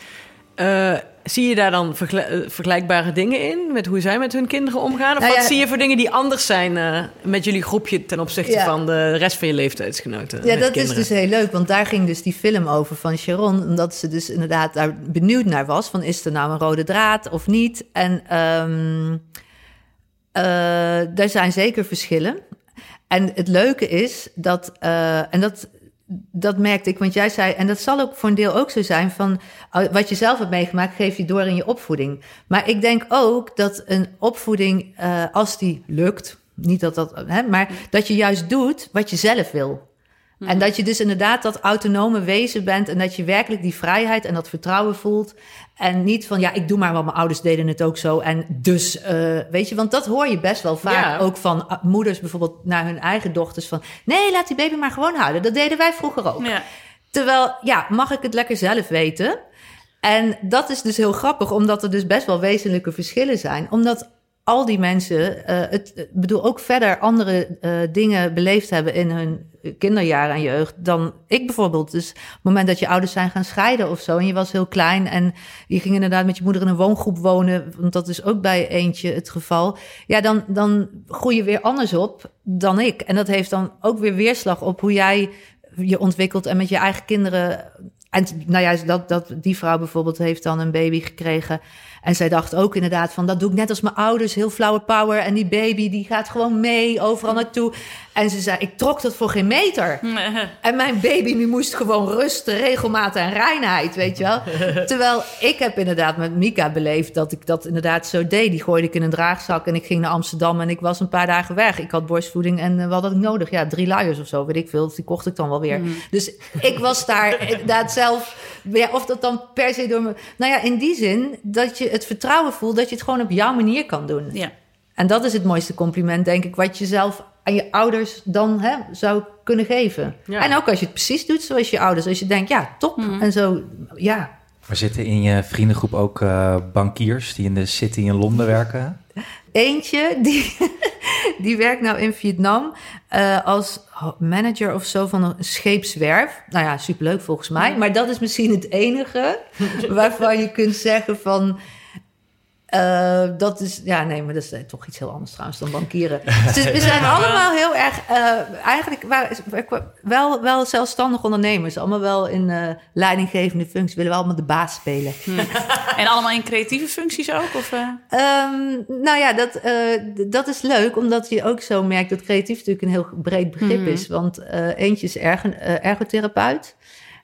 eh, zie je daar dan eh, vergelijkbare dingen in met hoe zij met hun kinderen omgaan? Of Nou wat zie je voor dingen die anders zijn eh, met jullie groepje ten opzichte Ja. van de rest van je leeftijdsgenoten? Ja, dat kinderen? is dus heel leuk, want daar ging dus die film over van Sharon. Omdat ze dus inderdaad daar benieuwd naar was: van is er nou een rode draad of niet? En eh, er zijn zeker verschillen. En het leuke is dat, eh, en dat, dat merkte ik, want jij zei, en dat zal ook voor een deel ook zo zijn, van uh, wat je zelf hebt meegemaakt, geef je door in je opvoeding. Maar ik denk ook dat een opvoeding, eh, als die lukt, niet dat dat, hè, maar dat je juist doet wat je zelf wil. En dat je dus inderdaad dat autonome wezen bent en dat je werkelijk die vrijheid en dat vertrouwen voelt. En niet van, ja, ik doe maar, want mijn ouders deden het ook zo. En dus, eh, weet je, want dat hoor je best wel vaak Ja. ook van ah, moeders bijvoorbeeld naar hun eigen dochters van, nee, laat die baby maar gewoon houden. Dat deden wij vroeger ook. Ja. Terwijl, ja, mag ik het lekker zelf weten? En dat is dus heel grappig, omdat er dus best wel wezenlijke verschillen zijn. Omdat al die mensen, eh het ik bedoel, ook verder andere eh, dingen beleefd hebben in hun kinderjaren en jeugd dan ik bijvoorbeeld. Dus op het moment dat je ouders zijn gaan scheiden of zo en je was heel klein en je ging inderdaad met je moeder in een woongroep wonen, want dat is ook bij eentje het geval. Ja, dan, dan groei je weer anders op dan ik. En dat heeft dan ook weer weerslag op hoe jij je ontwikkelt en met je eigen kinderen. En nou ja, dat, dat, die vrouw bijvoorbeeld heeft dan een baby gekregen. En zij dacht ook inderdaad van, dat doe ik net als mijn ouders, heel flower power. En die baby, die gaat gewoon mee overal naartoe. En ze zei, ik trok dat voor geen meter. En mijn baby nu moest gewoon rust, regelmaat en reinheid, weet je wel. Terwijl ik heb inderdaad met Mika beleefd dat ik dat inderdaad zo deed. Die gooide ik in een draagzak en ik ging naar Amsterdam en ik was een paar dagen weg. Ik had borstvoeding en eh, wat had ik nodig? Ja, drie luiers of zo, weet ik veel. Dus die kocht ik dan wel weer. Dus ik was daar inderdaad zelf, ja, of dat dan per se door me... Nou ja, in die zin dat je het vertrouwen voelt dat je het gewoon op jouw manier kan doen. Ja. En dat is het mooiste compliment, denk ik, wat je zelf aan je ouders dan hè, zou kunnen geven. Ja. En ook als je het precies doet zoals je ouders. Als je denkt, ja, top. En zo, ja. Er zitten in je vriendengroep ook eh, bankiers die in de city in Londen werken. Eentje, die, die werkt nou in Vietnam eh, als manager of zo van een scheepswerf. Nou ja, superleuk volgens mij. Maar dat is misschien het enige waarvan je kunt zeggen van... eh, dat is, ja, nee, maar dat is eh, toch iets heel anders trouwens dan bankieren. Dus we zijn allemaal heel erg, eh, eigenlijk waar- wel, wel zelfstandig ondernemers. Allemaal wel in eh, leidinggevende functies. Willen we allemaal de baas spelen. En allemaal in creatieve functies ook? Of, eh? Ehm, nou ja, dat, eh, dat is leuk, omdat je ook zo merkt dat creatief natuurlijk een heel breed begrip is. Want eh, eentje is ergo, eh, ergotherapeut.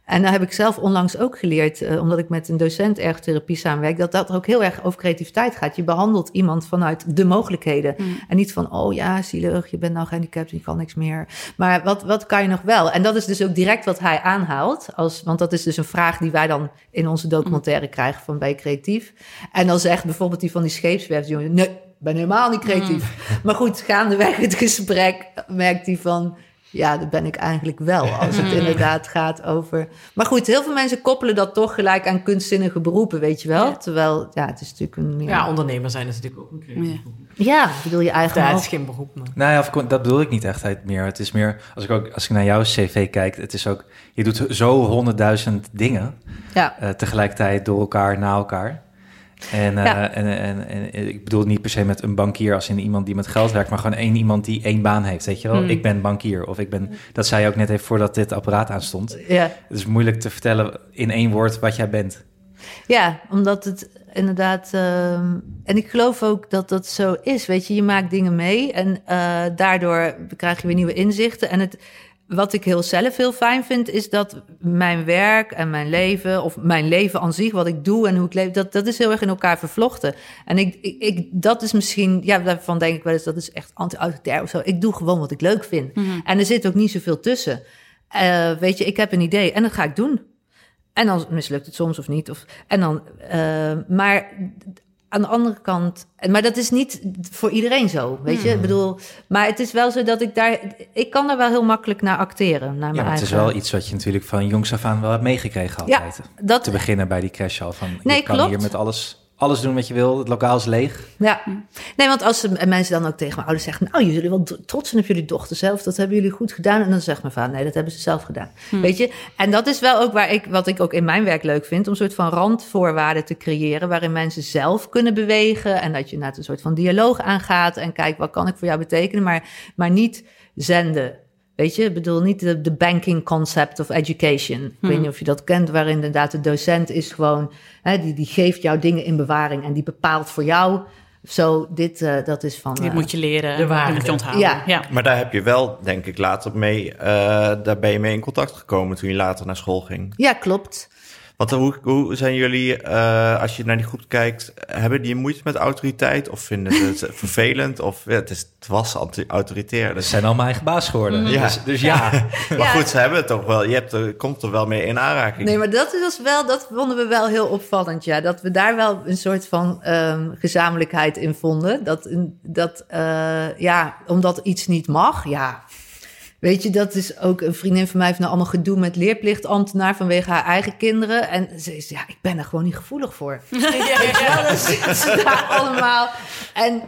En daar heb ik zelf onlangs ook geleerd, eh, omdat ik met een docent ergotherapie samenwerk, dat dat ook heel erg over creativiteit gaat. Je behandelt iemand vanuit de mogelijkheden. En niet van, oh ja, zielig, je bent nou gehandicapt en je kan niks meer. Maar wat, wat kan je nog wel? En dat is dus ook direct wat hij aanhaalt. Als, want dat is dus een vraag die wij dan in onze documentaire krijgen van je creatief? En dan zegt bijvoorbeeld die van die scheepswerfjongen, nee, ik ben helemaal niet creatief. Maar goed, gaandeweg het gesprek merkt hij van... Ja, dat ben ik eigenlijk wel, als het inderdaad gaat over... Maar goed, heel veel mensen koppelen dat toch gelijk aan kunstzinnige beroepen, weet je wel? Terwijl, ja, het is natuurlijk een... Ja, Ja, ondernemer zijn is natuurlijk ook een creatief Ja. beroep. ja bedoel je eigen... Ja, het is geen beroep, maar... Nou ja, of dat bedoel ik niet echt meer. Het is meer, als ik ook als ik naar jouw cv kijk, het is ook, je doet zo honderdduizend dingen ja. eh, tegelijkertijd door elkaar, na elkaar. En, eh, en, en, en ik bedoel niet per se met een bankier als in iemand die met geld werkt, maar gewoon één iemand die één baan heeft. Weet je wel, Hmm. ik ben bankier. Of ik ben, dat zei je ook net even voordat dit apparaat aanstond. ja. Het is moeilijk te vertellen in één woord wat jij bent. Ja, omdat het inderdaad. ehm, en ik geloof ook dat dat zo is. Weet je, je maakt dingen mee en eh, daardoor krijg je weer nieuwe inzichten. En het, wat ik heel zelf heel fijn vind, is dat mijn werk en mijn leven, of mijn leven aan zich, wat ik doe en hoe ik leef, dat, dat is heel erg in elkaar vervlochten. En ik, ik, ik, dat is misschien, ja, daarvan denk ik wel eens, dat is echt anti-autoritair of zo. Ik doe gewoon wat ik leuk vind. En er zit ook niet zoveel tussen. Eh, weet je, ik heb een idee en dat ga ik doen. En dan mislukt het soms of niet. Of, en dan, eh, maar aan de andere kant, maar dat is niet voor iedereen zo, weet je. Ik bedoel, maar het is wel zo dat ik daar, ik kan daar wel heel makkelijk naar acteren, naar Ja, mijn het eigen. is wel iets wat je natuurlijk van jongs af aan wel hebt meegekregen Ja, altijd. dat- Te beginnen bij die crash al van, Nee, je kan klopt. hier met alles, alles doen wat je wil. Het lokaal is leeg. Ja, nee, want als mensen dan ook tegen mijn ouders zeggen... nou, jullie wel trots zijn op jullie dochter zelf, dat hebben jullie goed gedaan. En dan zegt mijn vader, nee, dat hebben ze zelf gedaan. Weet je? En dat is wel ook waar ik, wat ik ook in mijn werk leuk vind... om een soort van randvoorwaarden te creëren... waarin mensen zelf kunnen bewegen... en dat je naar een soort van dialoog aangaat... en kijk, wat kan ik voor jou betekenen? Maar, maar niet zenden... Weet je, ik bedoel niet de, de banking concept of education. Ik weet niet of je dat kent, waarin inderdaad de docent is gewoon, hè, die, die geeft jou dingen in bewaring en die bepaalt voor jou. Zo, dit, eh, dat is van. Dit eh, moet je leren, de waarde. moet je onthouden. Ja. ja. Maar daar heb je wel, denk ik, later mee, eh, daar ben je mee in contact gekomen toen je later naar school ging. Ja, klopt. Want hoe, hoe zijn jullie, eh, als je naar die groep kijkt, hebben die moeite met autoriteit of vinden ze het vervelend? Of ja, het, is, het was anti-autoritair. Ze Dus, zijn allemaal eigen baas geworden. Ja. Dus, dus ja. maar goed, ze hebben het toch wel, je hebt er, komt er wel mee in aanraking. Nee, maar dat is dus wel, dat vonden we wel heel opvallend, ja. Dat we daar wel een soort van ehm, gezamenlijkheid in vonden. Dat, dat eh, ja, omdat iets niet mag, ja. Weet je, dat is ook een vriendin van mij heeft nou allemaal gedoe met leerplichtambtenaar vanwege haar eigen kinderen. En ze is, ja, ik ben daar gewoon niet gevoelig voor. Je wel, dan zitten ze daar allemaal. En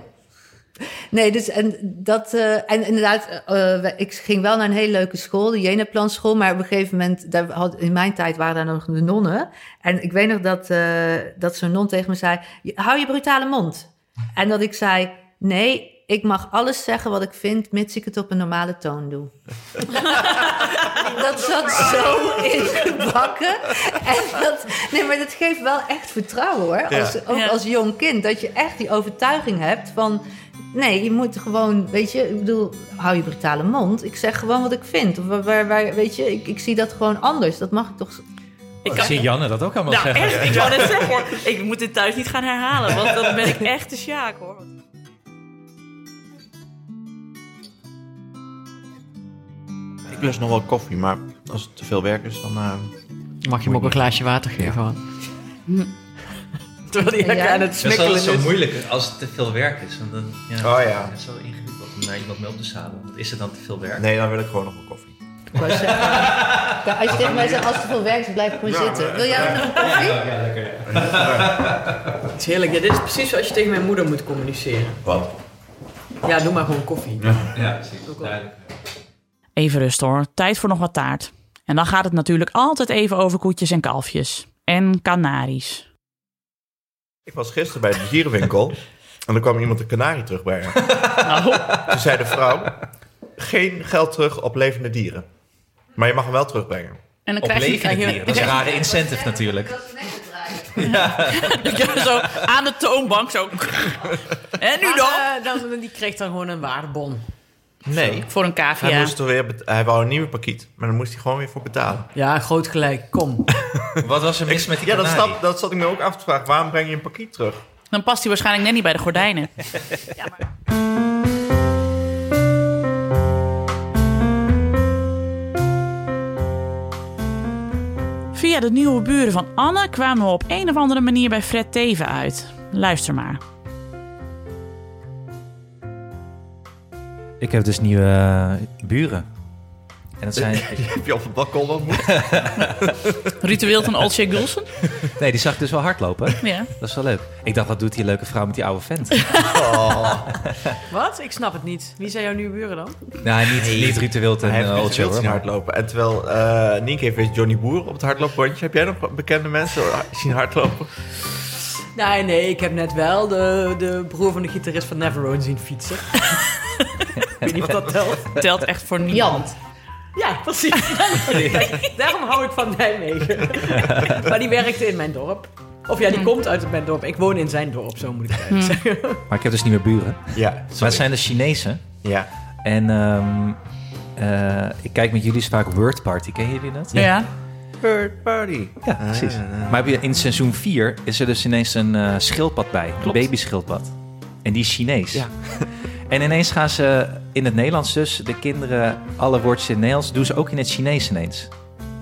Nee, dus en dat. eh, en inderdaad, eh, ik ging wel naar een hele leuke school, de Jeneplanschool. Maar op een gegeven moment, daar had, in mijn tijd waren daar nog de nonnen. En ik weet nog dat, eh, dat zo'n non tegen me zei: "Je- Hou je brutale mond. En dat ik zei: Nee, ik mag alles zeggen wat ik vind, mits ik het op een normale toon doe. dat zat zo ingebakken. En dat, nee, maar dat geeft wel echt vertrouwen hoor. Ja. Als, ook Ja. als jong kind. Dat je echt die overtuiging hebt van. Nee, je moet gewoon, weet je, ik bedoel, hou je brutale mond. Ik zeg gewoon wat ik vind. Of waar, waar, waar- weet je, ik, ik zie dat gewoon anders. Dat mag ik toch. Ik Ik zie Janne dat ook allemaal Nou, zeggen. echt, ik wou net zeggen hoor. Ik moet dit thuis niet gaan herhalen, want dan ben ik echt de sjaak hoor. Ik lust nog wel koffie, maar als het te veel werk is, dan... eh, Mag je hem ook een glaasje water geven? hoor. Terwijl hij Ja. aan het smikkelen is. moeilijk als het te veel werk is. Want dan, ja, Oh ja. Het is zo ingewikkeld om naar iemand mee op te zadelen. Want is er dan te veel werk? Nee, dan wil ik gewoon nog een koffie. Ja, als je tegen mij zegt, als er te veel werk is, blijf ik gewoon zitten. Wil jij ook nog een koffie? Het is heerlijk. Ja, dit is precies zoals je tegen mijn moeder moet communiceren. Wat? Ja, doe maar gewoon koffie. Ja, precies. Duidelijk. Even rust hoor, tijd voor nog wat taart. En dan gaat het natuurlijk altijd even over koetjes en kalfjes. En kanaries. Ik was gisteren bij de dierenwinkel en er kwam iemand een kanarie terugbrengen. Toen zei de vrouw, geen geld terug op levende dieren. Maar je mag hem wel terugbrengen. En dan Op krijg je, levende krijg je- dieren. Dat is een rare incentive natuurlijk. Ja, zo aan de toonbank zo. En nu dan? Maar, eh, dan, die kreeg dan gewoon een waardebon. Nee. Voor een Hij, cavia. moest er weer hij wou een nieuwe pakiet, maar dan moest hij gewoon weer voor betalen. Ja, groot gelijk. Kom. Wat was er mis met die Ja, dat, kanarie? snap, dat zat ik me ook af te vragen. Waarom breng je een pakiet terug? Dan past hij waarschijnlijk net niet bij de gordijnen. Via de nieuwe buren van Anne kwamen we op een of andere manier bij Fred Teven uit. Luister maar. Ik heb dus nieuwe eh, buren. En dat zijn... Heb je op het balkon ontmoet? Ritueel van Olsje Gulsen. Nee, die zag ik dus wel hardlopen. Ja. Dat is wel leuk. Ik dacht, wat doet die leuke vrouw met die oude vent? Wat? Ik snap het niet. Wie zijn jouw nieuwe buren dan? nou, niet, niet Ruud de Wild en uh, uh, hoor, zien maar- hardlopen. En terwijl eh Nienke heeft weer Johnny Boer op het hardloopbandje. Heb jij nog bekende mensen zien hardlopen? Nee, nee, ik heb net wel de, de broer van de gitarist van Neverone zien fietsen. Ik weet niet of dat telt. Telt echt voor niemand. Ja, precies. Daarom hou ik van Nijmegen. maar die werkte in mijn dorp. Of ja, die komt uit mijn dorp. Ik woon in zijn dorp, zo moet ik het eigenlijk zeggen. Maar ik heb dus niet meer buren. Ja, Maar het zijn de Chinezen. Ja. En ehm, eh, ik kijk met jullie vaak Word Party. Ken jullie dat? Ja. Third party. Ja, precies. Ah, ja, ja. Maar heb je- in seizoen 4 is er dus ineens een eh, schildpad bij. Een babyschildpad. En die is Chinees. Ja. En ineens gaan ze in het Nederlands dus, de kinderen, alle woordjes in het Nederlands, doen ze ook in het Chinees ineens.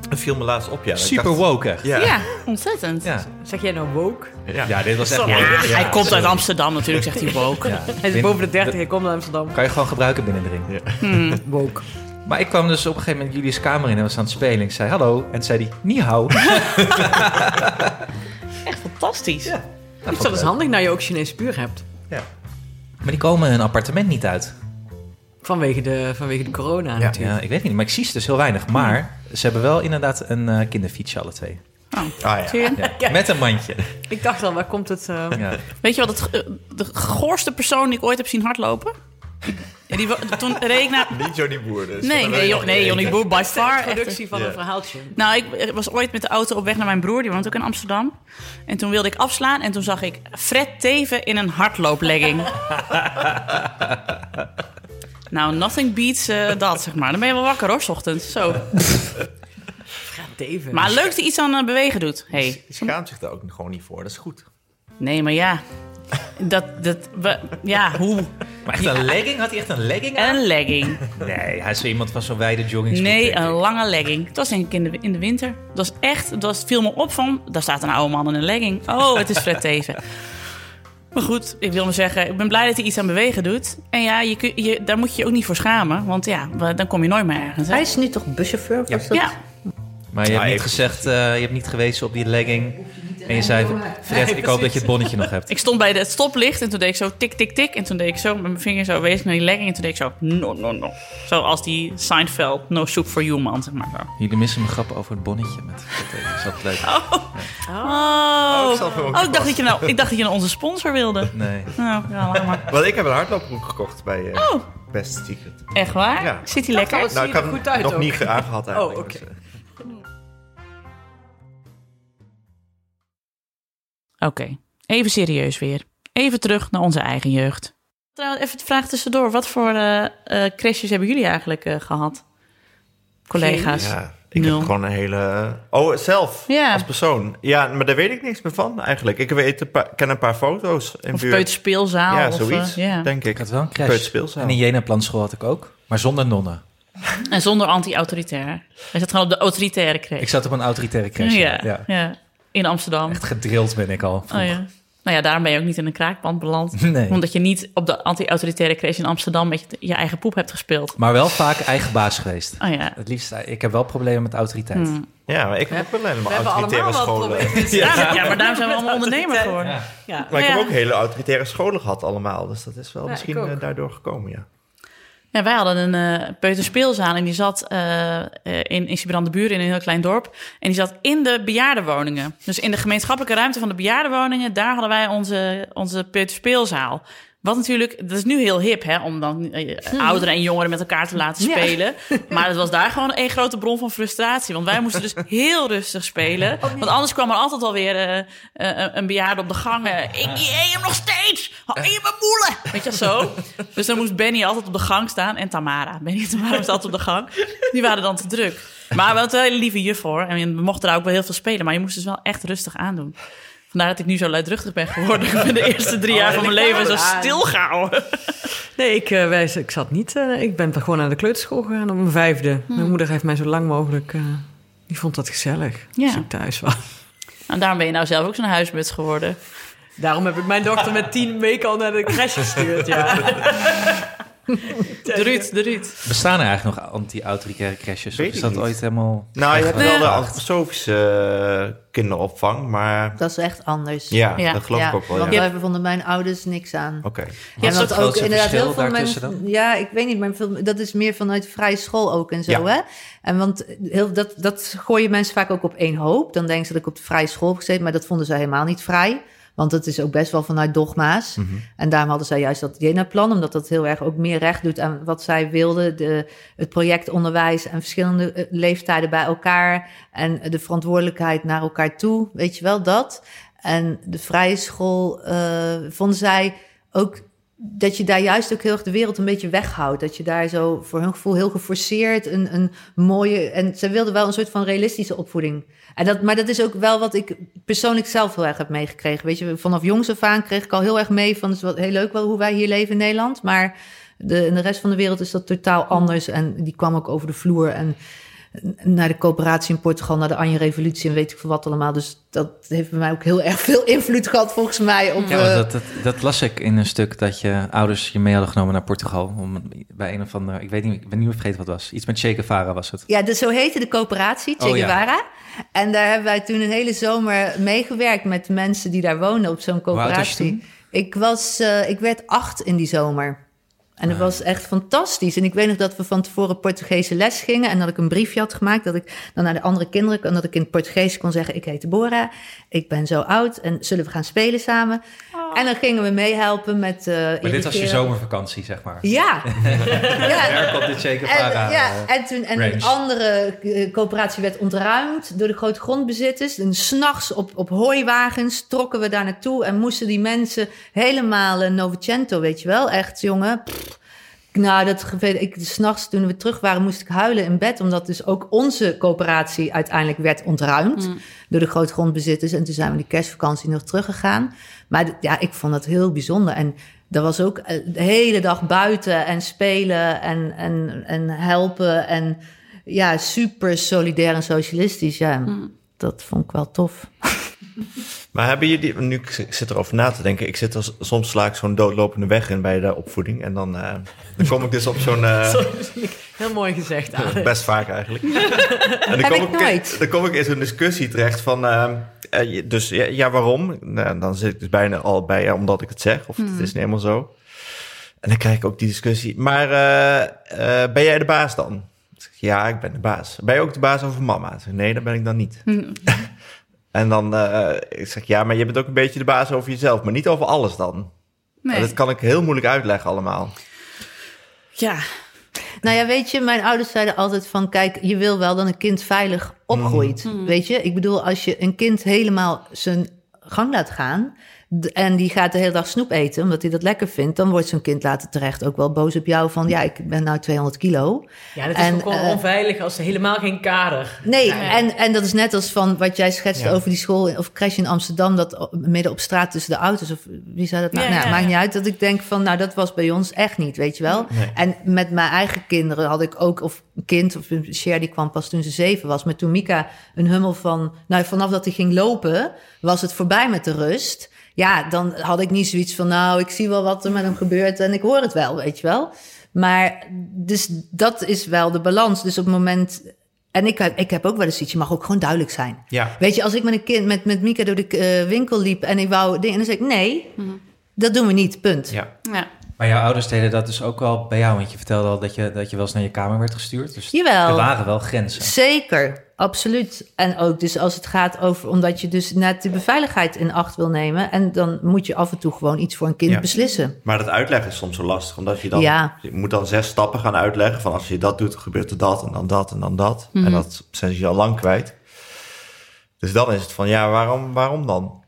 Dat viel me laatst op, ja. Dat Super dacht- woke echt. Ja. Ja, ontzettend. Ja. Zeg jij nou woke? Ja. Ja, dit was echt Ja, woke. hij komt uit Amsterdam natuurlijk, zegt hij woke. Ja. Hij is boven de 30, hij komt naar Amsterdam. Kan je gewoon gebruiken binnen de ring. Hmm. Woke. Maar ik kwam dus op een gegeven moment Julius kamer in en was aan het spelen. Ik zei hallo. En toen zei hij, ni hao. Echt fantastisch. Ja. Dus dat is handig nou je ook Chinees puur hebt. Maar die komen hun appartement niet uit. Vanwege de, vanwege de corona natuurlijk. Ja, ik weet niet, maar ik zie ze dus heel weinig. Maar ze hebben wel inderdaad een eh kinderfietsje alle twee. Ah, ja. Ja, Met een mandje. Ik dacht al, waar komt het... eh, Ja. Weet je wat het, de goorste persoon die ik ooit heb zien hardlopen? Ja, die, wa- toen reed ik naar... Niet Johnny Boer dus. Nee, nee, Jo- nee Johnny Boer, by far. echt. productie van een verhaaltje. Nou, ik was ooit met de auto op weg naar mijn broer, die woont ook in Amsterdam. En toen wilde ik afslaan en toen zag ik Fred Teven in een hardlooplegging. nou, nothing beats eh, dat, zeg maar. Dan ben je wel wakker hoor, 's ochtends. Zo. David. Maar leuk dat hij iets aan eh, bewegen doet. Hey. Die schaamt zich daar ook gewoon niet voor. Dat is goed. Nee, maar ja. Dat, dat, we, ja, hoe? Maar echt een legging? Had hij echt een legging aan? Een legging. Nee, hij is zo iemand van zo'n wijde jogging. Nee, een lange legging. Het was denk ik in de, in de winter. Dat was echt, dat was, viel me op van, daar staat een oude man in een legging. Oh, het is Fred Teven. Maar goed, ik wil maar zeggen, ik ben blij dat hij iets aan bewegen doet. En ja, je, kun- je, daar moet je je ook niet voor schamen. Want ja, dan kom je nooit meer ergens. hè? Hij is nu toch buschauffeur? Of Ja. was dat? Ja, Maar je hebt Ja, niet gezegd, eh, je hebt niet gewezen op die legging. En je zei, Fred, ik hoop dat je het bonnetje nog hebt. ik stond bij het stoplicht en toen deed ik zo tik, tik, tik. En toen deed ik zo met mijn vinger zo wees naar die legging. En toen deed ik zo, no, no, no. Zoals die Seinfeld, no soup for you man, zeg maar zo. Jullie missen mijn grap over het bonnetje. Met. Is dat leuk? Oh, ik het wel oh ik, dacht dat je nou, ik dacht dat je naar onze sponsor wilde. Nee. Nou, ja, laat maar. Want ik heb een hardloopbroek gekocht bij eh Oh. Best Secret. Echt waar? Ja. Zit hij lekker? Nou, ik heb hem goed uit nog ook. niet aangehad eigenlijk. Oh, oké. dus, eh, Oké, even serieus weer. Even terug naar onze eigen jeugd. Trouwens, even de vraag tussendoor. Wat voor eh eh, crashes hebben jullie eigenlijk eh, gehad? Collega's? Ja, ik Nul. heb gewoon een hele... Oh, zelf, Ja. als persoon. Ja, maar daar weet ik niks meer van eigenlijk. Ik weet een paar, ken een paar foto's in Of buurt. peuterspeelzaal? Ja, of, zoiets, ja. denk ik. Ik had wel een crash. Peuterspeelzaal. En in Jena Planschool had ik ook. Maar zonder nonnen. En zonder anti-autoritair. Hij zat gewoon op de autoritaire crash. Ik zat op een autoritaire crash. ja, ja. ja. In Amsterdam. Echt gedrild ben ik al. Oh, ja. Nou ja, daarom ben je ook niet in een kraakpand beland. Nee. Omdat je niet op de anti-autoritaire crash in Amsterdam met je, je eigen poep hebt gespeeld. Maar wel vaak eigen baas geweest. Oh ja. Het liefst, ik heb wel problemen met autoriteit. Hmm. Ja, maar ik heb ook wel hebben autoritaire scholen. Ja, ja, maar daarom zijn we allemaal ondernemer geworden. Ja. Ja. Maar ik heb ook hele autoritaire scholen gehad allemaal. Dus dat is wel Ja, misschien eh, daardoor gekomen, ja. Ja, wij hadden een eh peuterspeelzaal en die zat eh, eh, in, in Siebrandburen in een heel klein dorp. En die zat in de bejaardenwoningen. Dus in de gemeenschappelijke ruimte van de bejaardenwoningen, daar hadden wij onze, onze peuterspeelzaal. Wat natuurlijk, dat is nu heel hip, hè, om dan eh, ouderen en jongeren met elkaar te laten Ja. spelen. Maar het was daar gewoon een grote bron van frustratie. Want wij moesten dus heel rustig spelen. Want anders kwam er altijd alweer eh, een bejaarde op de gang. ik eet hem nog steeds! Hou je mijn moelen! Weet je zo? Dus dan moest Benny altijd op de gang staan. En Tamara. Benny en Tamara was altijd op de gang. Die waren dan te druk. Maar we hadden een hele lieve juf hoor. En we mochten daar ook wel heel veel spelen. Maar je moest dus wel echt rustig aandoen. Vandaar dat ik nu zo luidruchtig ben geworden. Ik ben de eerste drie jaar van mijn leven zo stilgehouden. Nee, ik, eh, wij, ik zat niet. eh, ik ben gewoon naar de kleuterschool gegaan op mijn vijfde. Mijn moeder heeft mij zo lang mogelijk. eh, die vond dat gezellig Ja. als ik thuis was. En daarom ben je nou zelf ook zo'n huismuts geworden. Daarom heb ik mijn dochter met tien weken al naar de crash gestuurd. Ja. De Ruud, de Ruud. Bestaan er eigenlijk nog anti-autoritaire crashes? Of is dat niet. ooit helemaal... Nou, je hebt wel de antroposofische eh, kinderopvang, maar Dat is echt anders. ja, Ja. dat geloof ik ook wel. Want Ja. daar vonden mijn ouders niks aan. Oké. Is wat het grootste verschil veel mensen. Ja, ik weet niet, maar veel, dat is meer vanuit vrije school ook en zo, Ja. hè? En want heel, dat, dat gooien mensen vaak ook op één hoop. Dan denken ze dat ik op de vrije school heb gezeten, maar dat vonden ze helemaal niet vrij. Want het is ook best wel vanuit dogma's. Mhm. En daarom hadden zij juist dat Jena-plan, omdat dat heel erg ook meer recht doet aan wat zij wilden. De, het project onderwijs en verschillende eh, leeftijden bij elkaar. En de verantwoordelijkheid naar elkaar toe, weet je wel, dat. En de vrije school eh, vonden zij ook dat je daar juist ook heel erg de wereld een beetje weghoudt. Dat je daar zo voor hun gevoel heel geforceerd een, een mooie... En ze wilden wel een soort van realistische opvoeding. En dat, maar dat is ook wel wat ik persoonlijk zelf heel erg heb meegekregen. Weet je, vanaf jongs af aan kreeg ik al heel erg mee van... het is wel heel leuk wel hoe wij hier leven in Nederland. Maar de, in de rest van de wereld is dat totaal anders. En die kwam ook over de vloer en naar de coöperatie in Portugal, naar de Anje-revolutie en weet ik veel wat allemaal. Dus dat heeft bij mij ook heel erg veel invloed gehad, volgens mij. Op, Ja, eh, dat, dat, dat las ik in een stuk dat je ouders je mee hadden genomen naar Portugal. Om, bij een of andere, ik weet niet, ik ben niet meer vergeten wat het was. Iets met Che Guevara was het. Ja, dus zo heette de coöperatie, Che Oh, ja. Guevara. En daar hebben wij toen een hele zomer meegewerkt met mensen die daar woonden op zo'n was je coöperatie. toen? Ik, was, eh, ik werd acht in die zomer. En dat was echt fantastisch. En ik weet nog dat we van tevoren Portugese les gingen. En dat ik een briefje had gemaakt. Dat ik dan naar de andere kinderen. En dat ik in het Portugees kon zeggen: Ik heet Deborah. Ik ben zo oud. En zullen we gaan spelen samen? En dan gingen we meehelpen met. eh Maar dit was je zomervakantie, zeg maar. Ja. ja. Daar komt En, Guevara. ja, eh, en toen en range. een andere eh, coöperatie werd ontruimd door de grote grondbezitters. En s'nachts op, op hooiwagens trokken we daar naartoe en moesten die mensen helemaal uh, Novecento, weet je wel, echt jongen. pff. Nou, dat ik s'nachts toen we terug waren, moest ik huilen in bed, omdat dus ook onze coöperatie uiteindelijk werd ontruimd door de grote grondbezitters. En toen zijn we die kerstvakantie nog teruggegaan. Maar ja, ik vond dat heel bijzonder. En dat was ook eh, de hele dag buiten en spelen en, en, en helpen. En ja, super solidair en socialistisch. Ja, dat vond ik wel tof. Maar hebben jullie, nu ik ik zit erover na te denken, ik zit er, soms sla ik zo'n doodlopende weg in bij de opvoeding. En dan, eh, dan kom ik dus op zo'n, eh, heel mooi gezegd, Alex. best vaak eigenlijk. En dan kom ik nooit. Dan kom ik in zo'n discussie terecht van, eh, eh, dus ja, ja, waarom? Nou, dan zit ik dus bijna al bij, ja, omdat ik het zeg, of het is niet helemaal zo. En dan krijg ik ook die discussie, maar eh, eh, ben jij de baas dan? Ja, ik ben de baas. Ben je ook de baas over mama? Nee, dat ben ik dan niet. En dan eh, ik zeg ja, maar je bent ook een beetje de baas over jezelf, maar niet over alles dan. Nee. En Dat kan ik heel moeilijk uitleggen allemaal. Ja, Nou ja, weet je, mijn ouders zeiden altijd van... kijk, je wil wel dat een kind veilig opgroeit. Weet je, ik bedoel, als je een kind helemaal zijn gang laat gaan... en die gaat de hele dag snoep eten omdat hij dat lekker vindt... dan wordt zo'n kind later terecht ook wel boos op jou van... ja, ik ben nou 200 kilo. Ja, dat is En, ook gewoon eh, onveilig als er helemaal geen kader. Nee, en, en dat is net als van wat jij schetst Ja. over die school of crash in Amsterdam, dat midden op straat tussen de auto's, of wie zei dat nou? Ja, nou, ja, maakt niet uit. Dat ik denk van, nou, dat was bij ons echt niet, weet je wel. Nee. En met mijn eigen kinderen had ik ook, of kind, of een Cher, die kwam pas toen ze zeven was. Maar toen Mika een hummel van, nou, vanaf dat hij ging lopen, was het voorbij met de rust. Ja, dan had ik niet zoiets van, nou, ik zie wel wat er met hem gebeurt en ik hoor het wel, weet je wel. Maar dus dat is wel de balans. Dus op het moment. En ik, ik heb ook wel eens iets, je mag ook gewoon duidelijk zijn. Ja. Weet je, als ik met een kind, met, met Mika door de eh, winkel liep en ik wou dingen, dan zeg ik nee, dat doen we niet, punt. Ja. ja. Maar jouw ouders deden dat dus ook wel bij jou, want je vertelde al dat je, dat je wel eens naar je kamer werd gestuurd. Dus Jawel. er waren wel grenzen. Zeker, absoluut. En ook dus als het gaat over, omdat je dus net de beveiligheid in acht wil nemen. En dan moet je af en toe gewoon iets voor een kind Ja. beslissen. Maar dat uitleggen is soms zo lastig, omdat je dan Ja. je moet dan zes stappen gaan uitleggen van als je dat doet, gebeurt er dat en dan dat en dan dat. En dat zijn ze al lang kwijt. Dus dan is het van ja, waarom, waarom dan?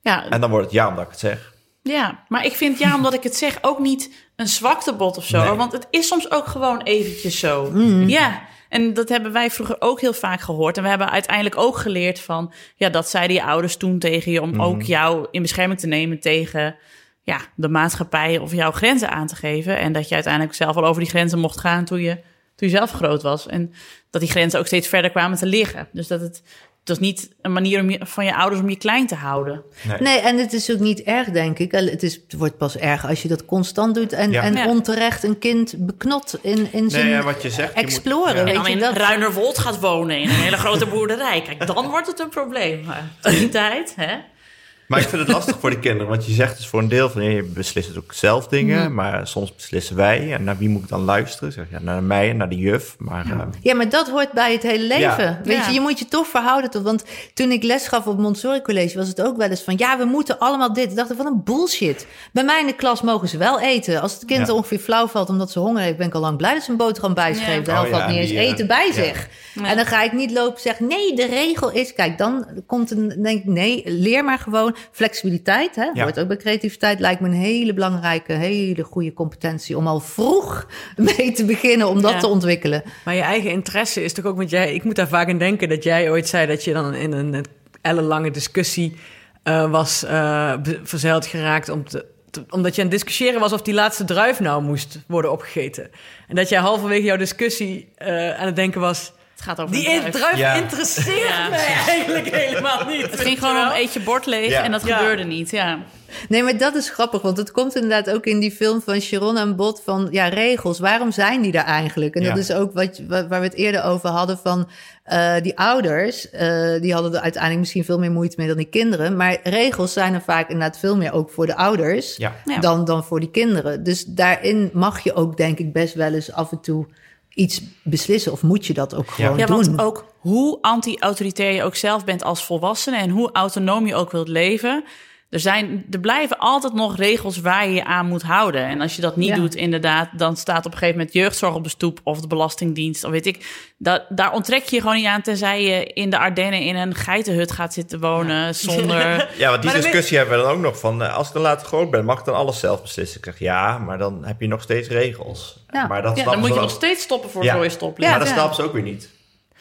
Ja, En dan wordt het ja omdat ik het zeg. Ja, maar ik vind ja, omdat ik het zeg, ook niet een zwaktebod of zo. Nee. Want het is soms ook gewoon eventjes zo. Mm. Ja, en dat hebben wij vroeger ook heel vaak gehoord. En we hebben uiteindelijk ook geleerd van... ja, dat zeiden je ouders toen tegen je... om ook jou in bescherming te nemen tegen ja, de maatschappij... of jouw grenzen aan te geven. En dat je uiteindelijk zelf al over die grenzen mocht gaan... toen je, toen je zelf groot was. En dat die grenzen ook steeds verder kwamen te liggen. Dus dat het... Het was niet een manier om je, van je ouders om je klein te houden. Nee, en het is ook niet erg, denk ik. Het, is, het wordt pas erg als je dat constant doet en, Ja. en Ja. onterecht een kind beknot in, in zijn ja, wat je zegt, je moet- exploren. En dan je, in dat, Ruinerwold gaat wonen in een hele grote boerderij. Kijk, dan wordt het een probleem. Maar in die tijd, hè? Maar ik vind het lastig voor de kinderen, want je zegt dus voor een deel van je beslist ook zelf dingen, maar soms beslissen wij. En naar wie moet ik dan luisteren? Zeg je ja, naar mij en naar de juf. Maar eh, Ja, maar dat hoort bij het hele leven. Ja. Weet Ja. je, je moet je toch verhouden tot. Want toen ik les gaf op Montessori College, was het ook wel eens van: ja, we moeten allemaal dit. Ik dacht van een bullshit. Bij mij in de klas mogen ze wel eten. Als het kind Ja. ongeveer flauw valt omdat ze honger heeft, ben ik al lang blij dat ze een boterham bijschreef. Ja. De helft Oh ja, had niet eens die, eh, eten bij ja. zich. En dan ga ik niet lopen zeggen: nee, de regel is. Kijk, dan komt een. Denk ik, nee, leer maar gewoon. Flexibiliteit, hè, Ja. hoort ook bij creativiteit. Lijkt me een hele belangrijke, hele goede competentie om al vroeg mee te beginnen om dat Ja. te ontwikkelen. Maar je eigen interesse is toch ook... Want jij, ik moet daar vaak aan denken dat jij ooit zei... dat je dan in een ellenlange discussie eh, was eh, be- verzeild geraakt... Om te, te- omdat je aan het discussiëren was of die laatste druif nou moest worden opgegeten. En dat jij halverwege jouw discussie eh, aan het denken was... Het gaat over Die druif. druif Ja. interesseert Ja, mij eigenlijk helemaal niet. Het ging gewoon om eet je bord leeg Ja. en dat Ja. gebeurde niet. Ja. Nee, maar dat is grappig, want het komt inderdaad ook in die film van Sharon en Bot van ja, regels. Waarom zijn die daar eigenlijk? En dat is ook wat, waar we het eerder over hadden van eh, die ouders. eh, die hadden er uiteindelijk misschien veel meer moeite mee dan die kinderen. Maar regels zijn er vaak inderdaad veel meer ook voor de ouders ja. Ja. dan, dan voor die kinderen. Dus daarin mag je ook denk ik best wel eens af en toe iets beslissen. Of moet je dat ook gewoon Ja, doen? want ook hoe anti-autoritair je ook zelf bent als volwassene en hoe autonoom je ook wilt leven. Er, zijn, er blijven altijd nog regels waar je je aan moet houden. En als je dat niet Ja. doet, inderdaad, dan staat op een gegeven moment jeugdzorg op de stoep of de Belastingdienst. Of weet ik. Dat, daar onttrek je je gewoon niet aan, tenzij je in de Ardennen in een geitenhut gaat zitten wonen zonder. Ja, want die Maar discussie hebben we dan ook nog van... eh, als ik dan later groot ben, mag ik dan alles zelf beslissen? Ik zeg ja, maar dan heb je nog steeds regels. Ja. Maar dat Ja, dan moet je nog steeds stoppen voor Ja. stoplicht. Maar dat Ja. snappen ze ook weer niet.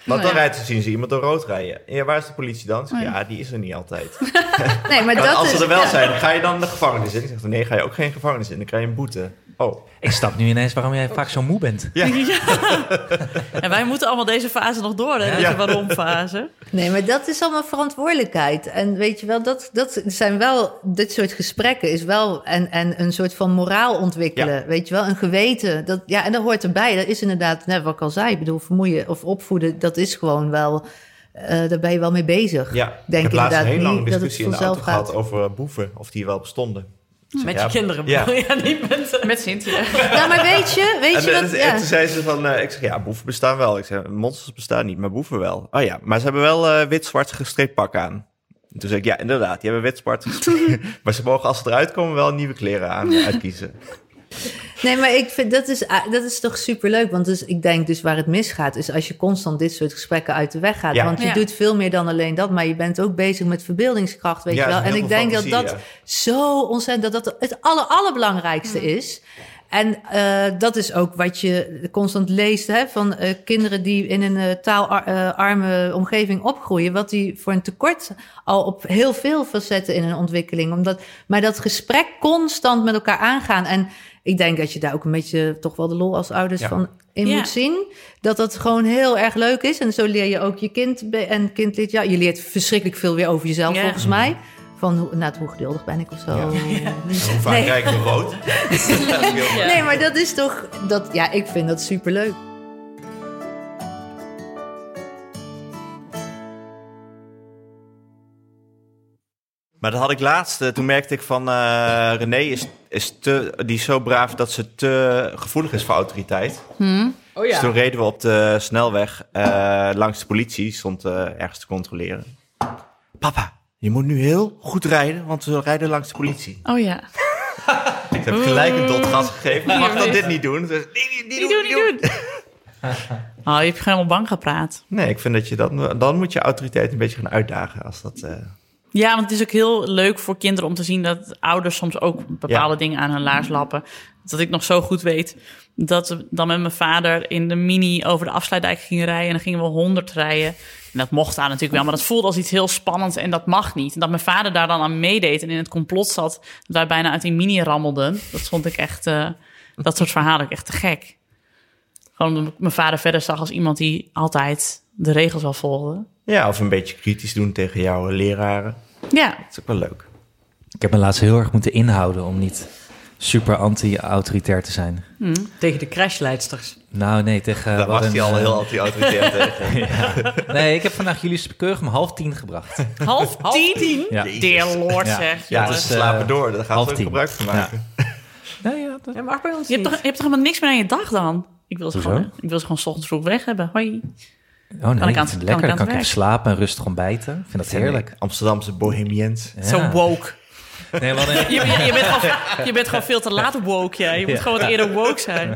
Want Nou dan rijdt ze, zien ze iemand door rood rijden. Ja, waar is de politie dan? Zeg, ja, die is er niet altijd. Nee, maar dat als ze er wel zijn, ga je dan de gevangenis in? Ik zeg, nee, ga je ook geen gevangenis in. Dan krijg je een boete. Oh, Ik snap nu ineens waarom jij vaak zo moe bent. En wij moeten allemaal deze fase nog door, hè? Deze waarom-fase. Nee, maar dat is allemaal verantwoordelijkheid. En weet je wel, dat, dat zijn wel, dit soort gesprekken is wel, en, en een soort van moraal ontwikkelen. Ja. Weet je wel, een geweten. Dat, ja, en dat hoort erbij. Dat is inderdaad, net wat ik al zei, ik bedoel, vermoeien of opvoeden, dat is gewoon wel, eh, daar ben je wel mee bezig. ja. Denk ik heb laatst een hele lange discussie in de auto gehad over boeven. Of die wel bestonden. Met ja, je kinderen. Ja. Ja. niet met... Met Cynthia. Nou, maar weet je, weet En, je en, wat, en ja. toen zei ze van, eh, ik zeg ja, boeven bestaan wel. Ik zeg, monsters bestaan niet, maar boeven wel. Oh ja, maar ze hebben wel eh, wit-zwart gestreept pak aan. En toen zei ik, ja, inderdaad, die hebben wit-zwart gestreept. maar ze mogen als ze eruit komen wel nieuwe kleren aan uitkiezen. Nee, maar ik vind dat is, ah, dat is toch superleuk. Want dus, ik denk dus waar het misgaat, is als je constant dit soort gesprekken uit de weg gaat. Ja. Want je Ja. doet veel meer dan alleen dat, maar je bent ook bezig met verbeeldingskracht, weet Ja, je wel. En ik denk dat dat zo ontzettend, dat dat het aller, allerbelangrijkste is. En eh, dat is ook wat je constant leest hè, van eh, kinderen die in een eh, taalarme omgeving opgroeien. Wat die voor een tekort al op heel veel facetten in hun ontwikkeling. Omdat, maar dat gesprek constant met elkaar aangaan. En ik denk dat je daar ook een beetje toch wel de lol als ouders Ja. van in Ja. moet zien. Dat dat gewoon heel erg leuk is. En zo leer je ook je kind. En kind leert, ja, je leert verschrikkelijk veel weer over jezelf Ja. volgens mij. Van hoe, nou, hoe geduldig ben ik of zo. Hoe vaak Nee. krijg ik rood? Nee, maar dat is toch. Dat, ja, ik vind dat superleuk. Maar dat had ik laatst. eh, toen merkte ik van eh René is, is te, die is zo braaf dat ze te gevoelig is voor autoriteit. Oh Dus ja. toen reden we op de snelweg eh, langs de politie, stond eh, ergens te controleren. Papa, je moet nu heel goed rijden, want we rijden langs de politie. Oh ja. Ik heb gelijk een dot gas gegeven. Je mag dan dit niet doen. Nee, niet, niet Niet doen, niet doen. doen. Oh, je hebt helemaal bang gepraat. Nee, ik vind dat je dan, dan moet je autoriteit een beetje gaan uitdagen. Als dat, eh, Ja, want het is ook heel leuk voor kinderen om te zien dat ouders soms ook bepaalde Ja. dingen aan hun laars lappen. Dat ik nog zo goed weet dat we dan met mijn vader in de mini over de afsluitdijk gingen rijden. En dan gingen we 100 rijden. En dat mocht daar natuurlijk wel, maar dat voelde als iets heel spannends en dat mag niet. En dat mijn vader daar dan aan meedeed en in het complot zat, dat wij bijna uit die mini rammelden. Dat vond ik echt, eh, dat soort verhalen ook echt te gek. Gewoon omdat ik mijn vader verder zag als iemand die altijd de regels wel volgde. ja, of een beetje kritisch doen tegen jouw leraren. Ja, Dat is ook wel leuk. Ik heb me laatst heel erg moeten inhouden om niet super anti-autoritair te zijn. Tegen de crashleidsters. Nou, nee, tegen... Daar was hij al een, heel eh, anti-autoritair tegen. ja. Nee, ik heb vandaag jullie keurig om half tien gebracht. Half tien? Ja. Dear Lord, Ja. zeg. Ja, dus ze slapen eh, door. Daar gaan we gebruik van maken. Nee, ja, dat- Ja, mag bij ons Je hebt, toch, je hebt toch helemaal niks meer aan je dag dan? Ik wil ze, Hoezo? gewoon, ik wil ze gewoon 's ochtends vroeg weg hebben. Hoi. Oh nee, ik aan kan ik lekker. aan Dan het kan ik even slapen en rustig ontbijten. Ik vind dat heerlijk. Amsterdamse bohemiens. Ja. Zo woke. Nee, hadden- Je, je, je bent gewoon, je bent gewoon veel te laat woke, jij. Je moet Ja. gewoon wat eerder woke zijn.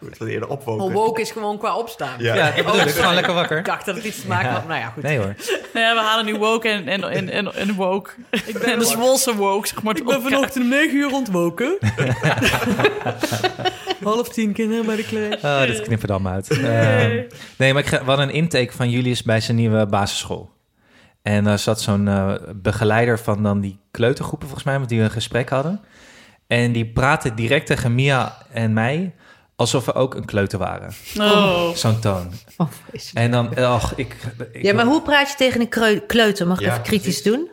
Moet wat eerder opwoken. Oh, woke is gewoon qua opstaan. Ja. Ja, dat bedoel ik. Gewoon lekker Ik wakker. dacht dat het iets te maken had. Nou ja, goed. Nee hoor. Ja, we halen nu woke en, en, en, en, en woke. Ik ben en de Zwolse woke, zeg maar. Ik ben vanochtend om 9 uur ontwoken. Half tien kinderen bij de clash. Oh, dat knippen dan maar uit. Ehm, nee, maar ik ga, hadden een intake van Julius bij zijn nieuwe basisschool. En er zat zo'n eh, begeleider van dan die kleutergroepen, volgens mij, met die we een gesprek hadden. En die praatte direct tegen Mia en mij alsof we ook een kleuter waren. Oh. Zo'n toon. Oh. En dan, och, ik, ik... Ja, maar hoe praat je tegen een kleuter? Mag ik Ja, even kritisch doen?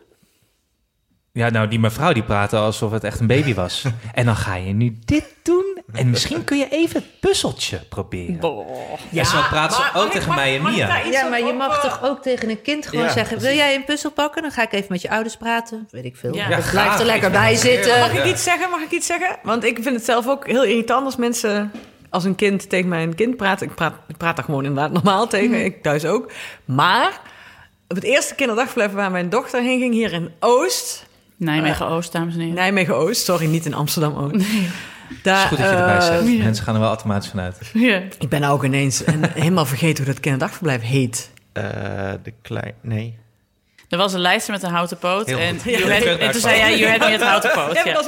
Ja, nou, die mevrouw die praatte alsof het echt een baby was. en dan ga je nu dit doen. En misschien kun je even het puzzeltje proberen. Ja, zo praat ze ook tegen mij en Mia. Ja, maar je mag toch ook tegen een kind gewoon Ja, zeggen... wil jij een puzzel pakken? Dan ga ik even met je ouders praten. Weet ik veel. Ja. Ja, blijf graag. er lekker Ik bij zitten. Mag ik iets zeggen? Mag ik iets zeggen? Want ik vind het zelf ook heel irritant als mensen... Als een kind tegen mijn kind praat. Ik praat, ik praat daar gewoon inderdaad normaal tegen. Ik thuis ook. Maar op het eerste kinderdagverblijf waar mijn dochter heen ging... hier in Oost... Nijmegen-Oost, dames en heren. Nijmegen-Oost. Sorry, niet in Amsterdam-Oost. Het Daar, is goed dat je erbij eh, zegt. Mensen gaan er wel automatisch vanuit. Ja. Ik ben ook ineens een- helemaal vergeten hoe dat kinderdagverblijf heet. Eh, de klein... Nee. Er was een lijster met een houten poot. Heel En, had- en toen zei jij, you had me het houten poot. Ja.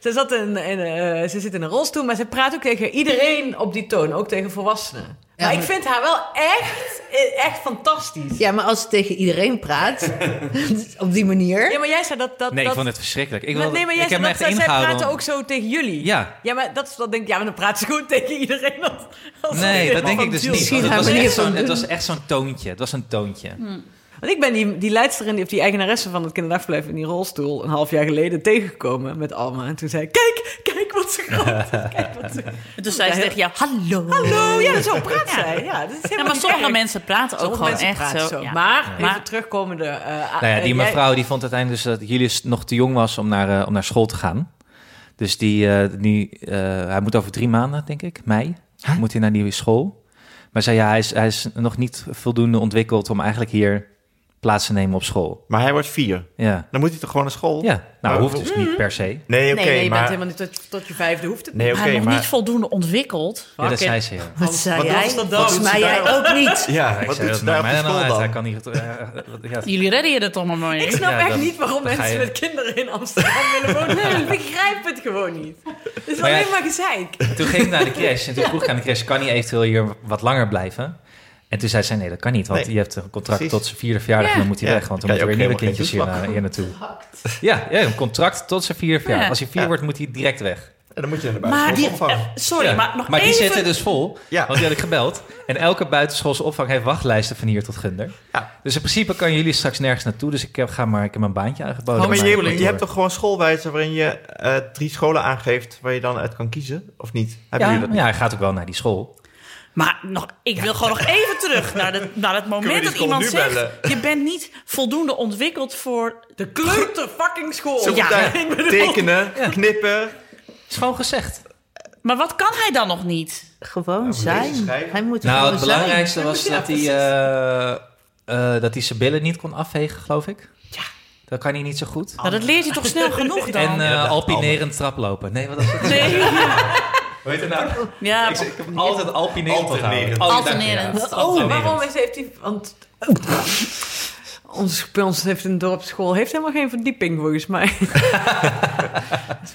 Ze, zat in, in, eh, ze zit in een rolstoel, maar ze praat ook tegen iedereen op die toon. Ook tegen volwassenen. Ja, maar maar- ik vind haar wel echt, eh, echt fantastisch. Ja, maar als ze tegen iedereen praat, op die manier... Ja, maar jij zei dat... dat Nee, dat, ik vond het verschrikkelijk. Ik, Maar- wilde, nee, maar jij ik heb zei me dat zij, praten ook zo tegen jullie. Ja. Ja, maar dat is dan denk ik, ja, maar dan praat ze gewoon tegen iedereen. Als, als Nee, dat denk ik dus niet. Het was, echt zo'n, het was echt zo'n toontje. Het was een toontje. Want ik ben die, die leidster in die, of die eigenaresse van het kinderdagverblijf in die rolstoel een half jaar geleden tegengekomen met Alma. En toen zei ik, kijk, kijk wat ze grapt. Kijk wat ze... En toen zei ze tegen jou, hallo. Hallo, ja, zo praat zij. Ja, dat is Ja, maar sommige erg. mensen praten ook Sommige gewoon echt zo. ja. Maar, Maar- even terugkomende... eh Nou ja, die eh, jij- mevrouw die vond uiteindelijk dus dat Julius nog te jong was om naar, om naar school te gaan. Dus die, eh, nu, eh, hij moet over drie maanden, denk ik, mei, moet hij naar die school. Maar zei ja, hij is, hij is nog niet voldoende ontwikkeld om eigenlijk hier plaats te nemen op school. Maar hij wordt vier. Ja, Dan moet hij toch gewoon naar school? ja. nou Maar hoeft hoe- dus niet per se. Nee, oké, nee, nee, je maar... bent helemaal niet tot, tot je vijfde hoeft het Nee, Hij nog maar... niet voldoende ontwikkeld. Ja, dat zei ze, ja. Wat zei Wat jij? dan? Volgens mij jij ook niet. Ja, Ik wat zei, doet ze dat daar op mij school dan? Hij kan niet... eh, ja. Jullie redden je toch nog maar Ik snap Ja, echt dan- niet waarom mensen je- met kinderen in Amsterdam willen wonen. Ik begrijp het gewoon niet. Het is alleen maar gezeik. Toen ging ik naar de crash en toen vroeg ik aan de crash... kan hij eventueel hier wat langer blijven? En toen zei zij, nee, dat kan niet. Want Nee, je hebt een contract precies. tot zijn vierde verjaardag... Ja. en dan moet hij Ja, weg. Want dan moeten je weer nieuwe kindjes hier, naar- hier naartoe. Ja, ja, een contract tot zijn vierde verjaardag. Ja. Als hij vier Ja. wordt, moet hij direct weg. En dan moet je naar de Maar die, buitenschoolse opvang. eh, sorry, Ja. maar nog die even... zitten dus vol. Ja. Want die had ik gebeld. En elke buitenschoolse opvang heeft wachtlijsten van hier tot Gunder. Ja. Dus in principe kan jullie straks nergens naartoe. Dus ik heb, ga maar, ik heb mijn baantje aangeboden. Oh, maar je, hebt toch gewoon schoolwijzer waarin je eh, drie scholen aangeeft waar je dan uit kan kiezen? Of niet? Hebben Ja, jullie dat niet? ja, hij gaat ook wel naar die school. Maar nog, ik wil gewoon nog even terug naar, de, naar het moment dat iemand zegt... bellen? je bent niet voldoende ontwikkeld voor... De kleuter fucking school. Zo Ja, tekenen, knippen. Is gewoon gezegd. Maar wat kan hij dan nog niet? Gewoon lezen, zijn. Hij moet Nou, het zijn. belangrijkste was dat hij, eh, eh, dat hij zijn billen niet kon afvegen, geloof ik. Ja. Dat kan hij niet zo goed. Nou, dat leert je toch snel genoeg dan? En eh, Ja, dat alpinerend traplopen. Nee, wat is het? nee. heet het nou? Ja, Ik, ik heb altijd alpinerend Alternerend. Alternerend. je. Oh, waarom is, heeft hij... Want... Ons, bij ons heeft een dorpsschool heeft helemaal geen verdieping volgens mij.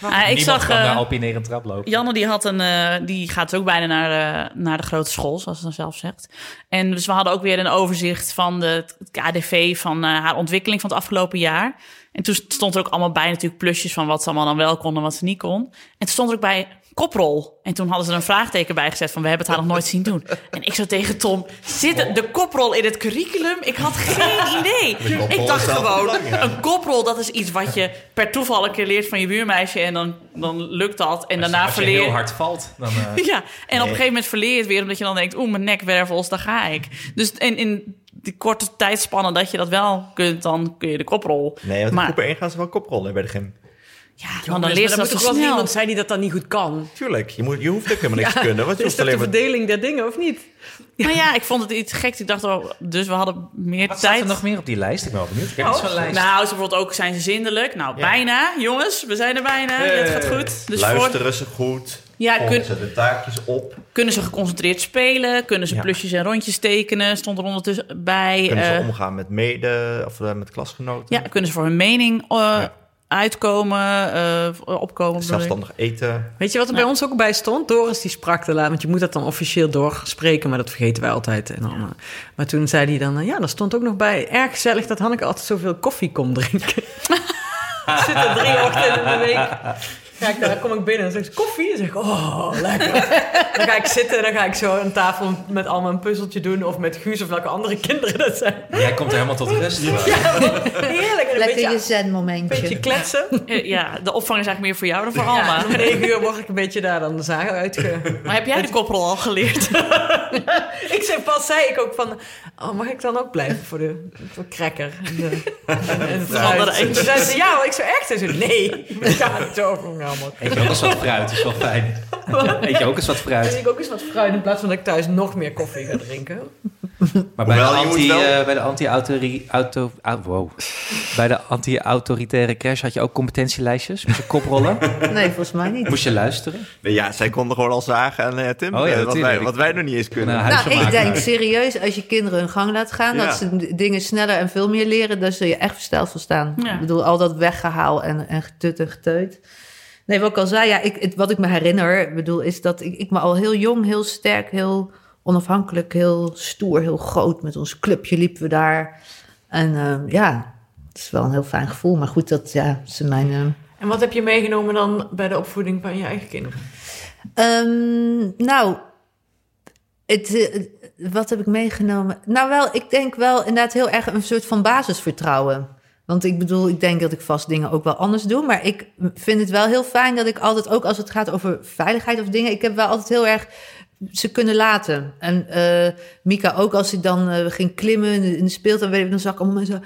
Ah, ik Niemand zag... kan eh, naar alpinerend traplopen. Janne die had een, eh, die gaat ook bijna naar, eh, naar de grote school, zoals ze dan zelf zegt. En dus we hadden ook weer een overzicht van de, het KDV van haar ontwikkeling van het afgelopen jaar. En toen stond er ook allemaal bij natuurlijk plusjes van wat ze allemaal dan wel kon en wat ze niet kon. En toen stond er ook bij koprol. En toen hadden ze er een vraagteken bij gezet van... we hebben het haar nog nooit zien doen. En ik zo tegen Tom, zit de koprol in het curriculum? Ik had geen idee. Ik dacht gewoon, een koprol, dat is iets wat je per toeval een keer leert van je buurmeisje... en dan, dan lukt dat. En daarna Als je verleer heel hard valt, dan... eh, Ja, en op een gegeven moment verleer je het weer... omdat je dan denkt, oeh, mijn nekwervels, daar ga ik. Dus in, in die korte tijdspannen dat je dat wel kunt... dan kun je de koprol. Nee, want Maar- in groep 1 gaan ze wel koprollen bij de gym. Ja, Jongens, dan ze dan dat moet toch wel snel. iemand zijn die dat dan niet goed kan. Tuurlijk, je, moet, je hoeft ook helemaal niks te kunnen. Want je is dat de verdeling der dingen, of niet? Nou ja, ik vond het iets geks. Ik dacht, oh, dus we hadden meer Wat staat tijd. er nog meer op die lijst? Ik ben wel benieuwd. Ik heb Oh, niet zo'n lijst. Nou, ze bijvoorbeeld ook, zijn ze zindelijk? Nou, bijna, jongens. We zijn er bijna. het gaat goed. Dus voor, Luisteren ze goed. Ja, kun- ze de taakjes op. kunnen ze geconcentreerd spelen? Kunnen ze Ja. plusjes en rondjes tekenen? Stond er ondertussen bij. Kunnen ze eh, omgaan met mede of eh, met klasgenoten. ja, kunnen ze voor hun mening eh, uitkomen, eh, opkomen? Zelfstandig eten. Weet je wat er bij ons ook bij stond? Doris die sprak te laat, want je moet dat dan officieel doorspreken, maar dat vergeten wij altijd. En dan, eh, maar toen zei hij dan, eh, ja, er stond ook nog bij, erg gezellig dat Hanneke altijd zoveel koffie kon drinken. Zit er drie ochtenden in de week. Ga ik, daar kom ik binnen en zeg ik, koffie? En zeg ik, oh, lekker. Dan ga ik zitten en dan ga ik zo aan tafel met allemaal een puzzeltje doen. Of met Guus of welke andere kinderen dat zijn. Jij komt er helemaal tot rust. Heerlijk. En een Lekker je zen-momentje. beetje kletsen. Eh, ja, de opvang is eigenlijk meer voor jou dan voor Ja, Alma. om negen uur word ik een beetje daar dan de zagen uitge... Maar heb jij de koprol al geleerd? Ik zei pas, zei ik ook van, oh, mag ik dan ook blijven voor de voor cracker en, de, en het andere En toen zei ze, ja, ik zou echt. Ze nee, ik ga het over Eet je ook eens wat fruit, dat is wel fijn. Eet je ook eens wat fruit. ik ook eens wat fruit in plaats van dat ik thuis nog meer koffie ga drinken. Maar bij de, Hoewel, anti, wel- eh, bij de anti-autori- auto, au- wow. Bij de anti-autoritaire crash had je ook competentielijstjes. Moest je koprollen. Nee, volgens mij niet. Moest je luisteren. Nee, Ja, zij konden gewoon al zagen en eh, Tim, Oh ja, eh, wat, wij, wat wij nog niet eens kunnen. Nou, Nou, ik denk serieus, als je kinderen hun gang laat gaan, Ja. dat ze dingen sneller en veel meer leren, dan zul je echt versteld van staan. Ja. Ik bedoel, al dat weggehaal en, en getut en geteut. Nee, wat ik al zei, ja, ik, het, wat ik me herinner, bedoel, is dat ik, ik me al heel jong, heel sterk, heel onafhankelijk, heel stoer, heel groot met ons clubje liepen we daar. En eh, ja, het is wel een heel fijn gevoel. Maar goed, dat ja, ze mijn. eh, En wat heb je meegenomen dan bij de opvoeding van je eigen kinderen? Ehm, nou, het, eh, wat heb ik meegenomen? Nou, wel, ik denk wel inderdaad heel erg een soort van basisvertrouwen. Want ik bedoel, ik denk dat ik vast dingen ook wel anders doe. Maar ik vind het wel heel fijn dat ik altijd, ook als het gaat over veiligheid of dingen, ik heb wel altijd heel erg ze kunnen laten. En eh, Mika ook, als ik dan eh, ging klimmen in de, in de speeltuin, dan zag ik allemaal mensen.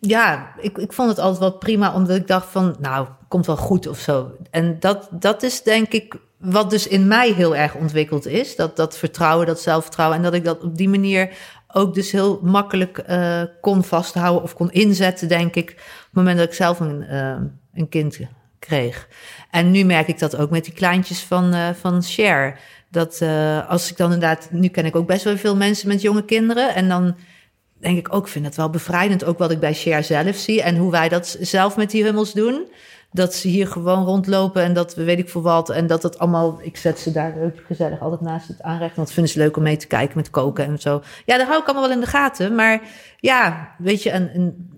Ja, ik, ik vond het altijd wel prima, omdat ik dacht van, nou, komt wel goed of zo. En dat, dat is denk ik wat dus in mij heel erg ontwikkeld is. Dat, dat vertrouwen, dat zelfvertrouwen. En dat ik dat op die manier ook dus heel makkelijk eh, kon vasthouden of kon inzetten, denk ik, op het moment dat ik zelf een, eh, een kind kreeg. En nu merk ik dat ook met die kleintjes van, eh van Share. Dat als ik dan inderdaad, nu ken ik ook best wel veel mensen met jonge kinderen. En dan denk ik ook, vind het wel bevrijdend, ook wat ik bij Share zelf zie. En hoe wij dat zelf met die hummels doen. Dat ze hier gewoon rondlopen en dat we weet ik veel wat. En dat het allemaal, ik zet ze daar ook gezellig altijd naast het aanrecht. Want dat vinden ze leuk om mee te kijken met koken en zo. Ja, dat hou ik allemaal wel in de gaten. Maar ja, weet je, en, en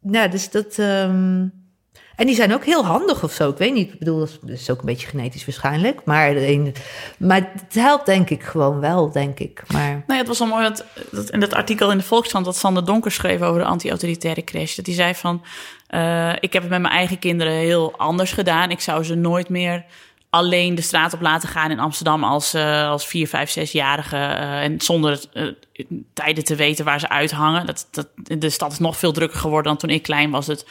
ja, dus dat. ehm, en die zijn ook heel handig of zo. Ik weet niet. Ik bedoel, dat is ook een beetje genetisch waarschijnlijk. Maar, maar het helpt denk ik gewoon wel, denk ik. Maar Nou het was wel mooi dat, dat in dat artikel in de Volkskrant dat Sander Donker schreef over de anti-autoritaire crash. Dat hij zei van, eh, ik heb het met mijn eigen kinderen heel anders gedaan. Ik zou ze nooit meer alleen de straat op laten gaan in Amsterdam als, eh, als vier, vijf, zesjarige. eh en zonder eh, tijden te weten waar ze uithangen. Dat, dat, de stad is nog veel drukker geworden dan toen ik klein was. Het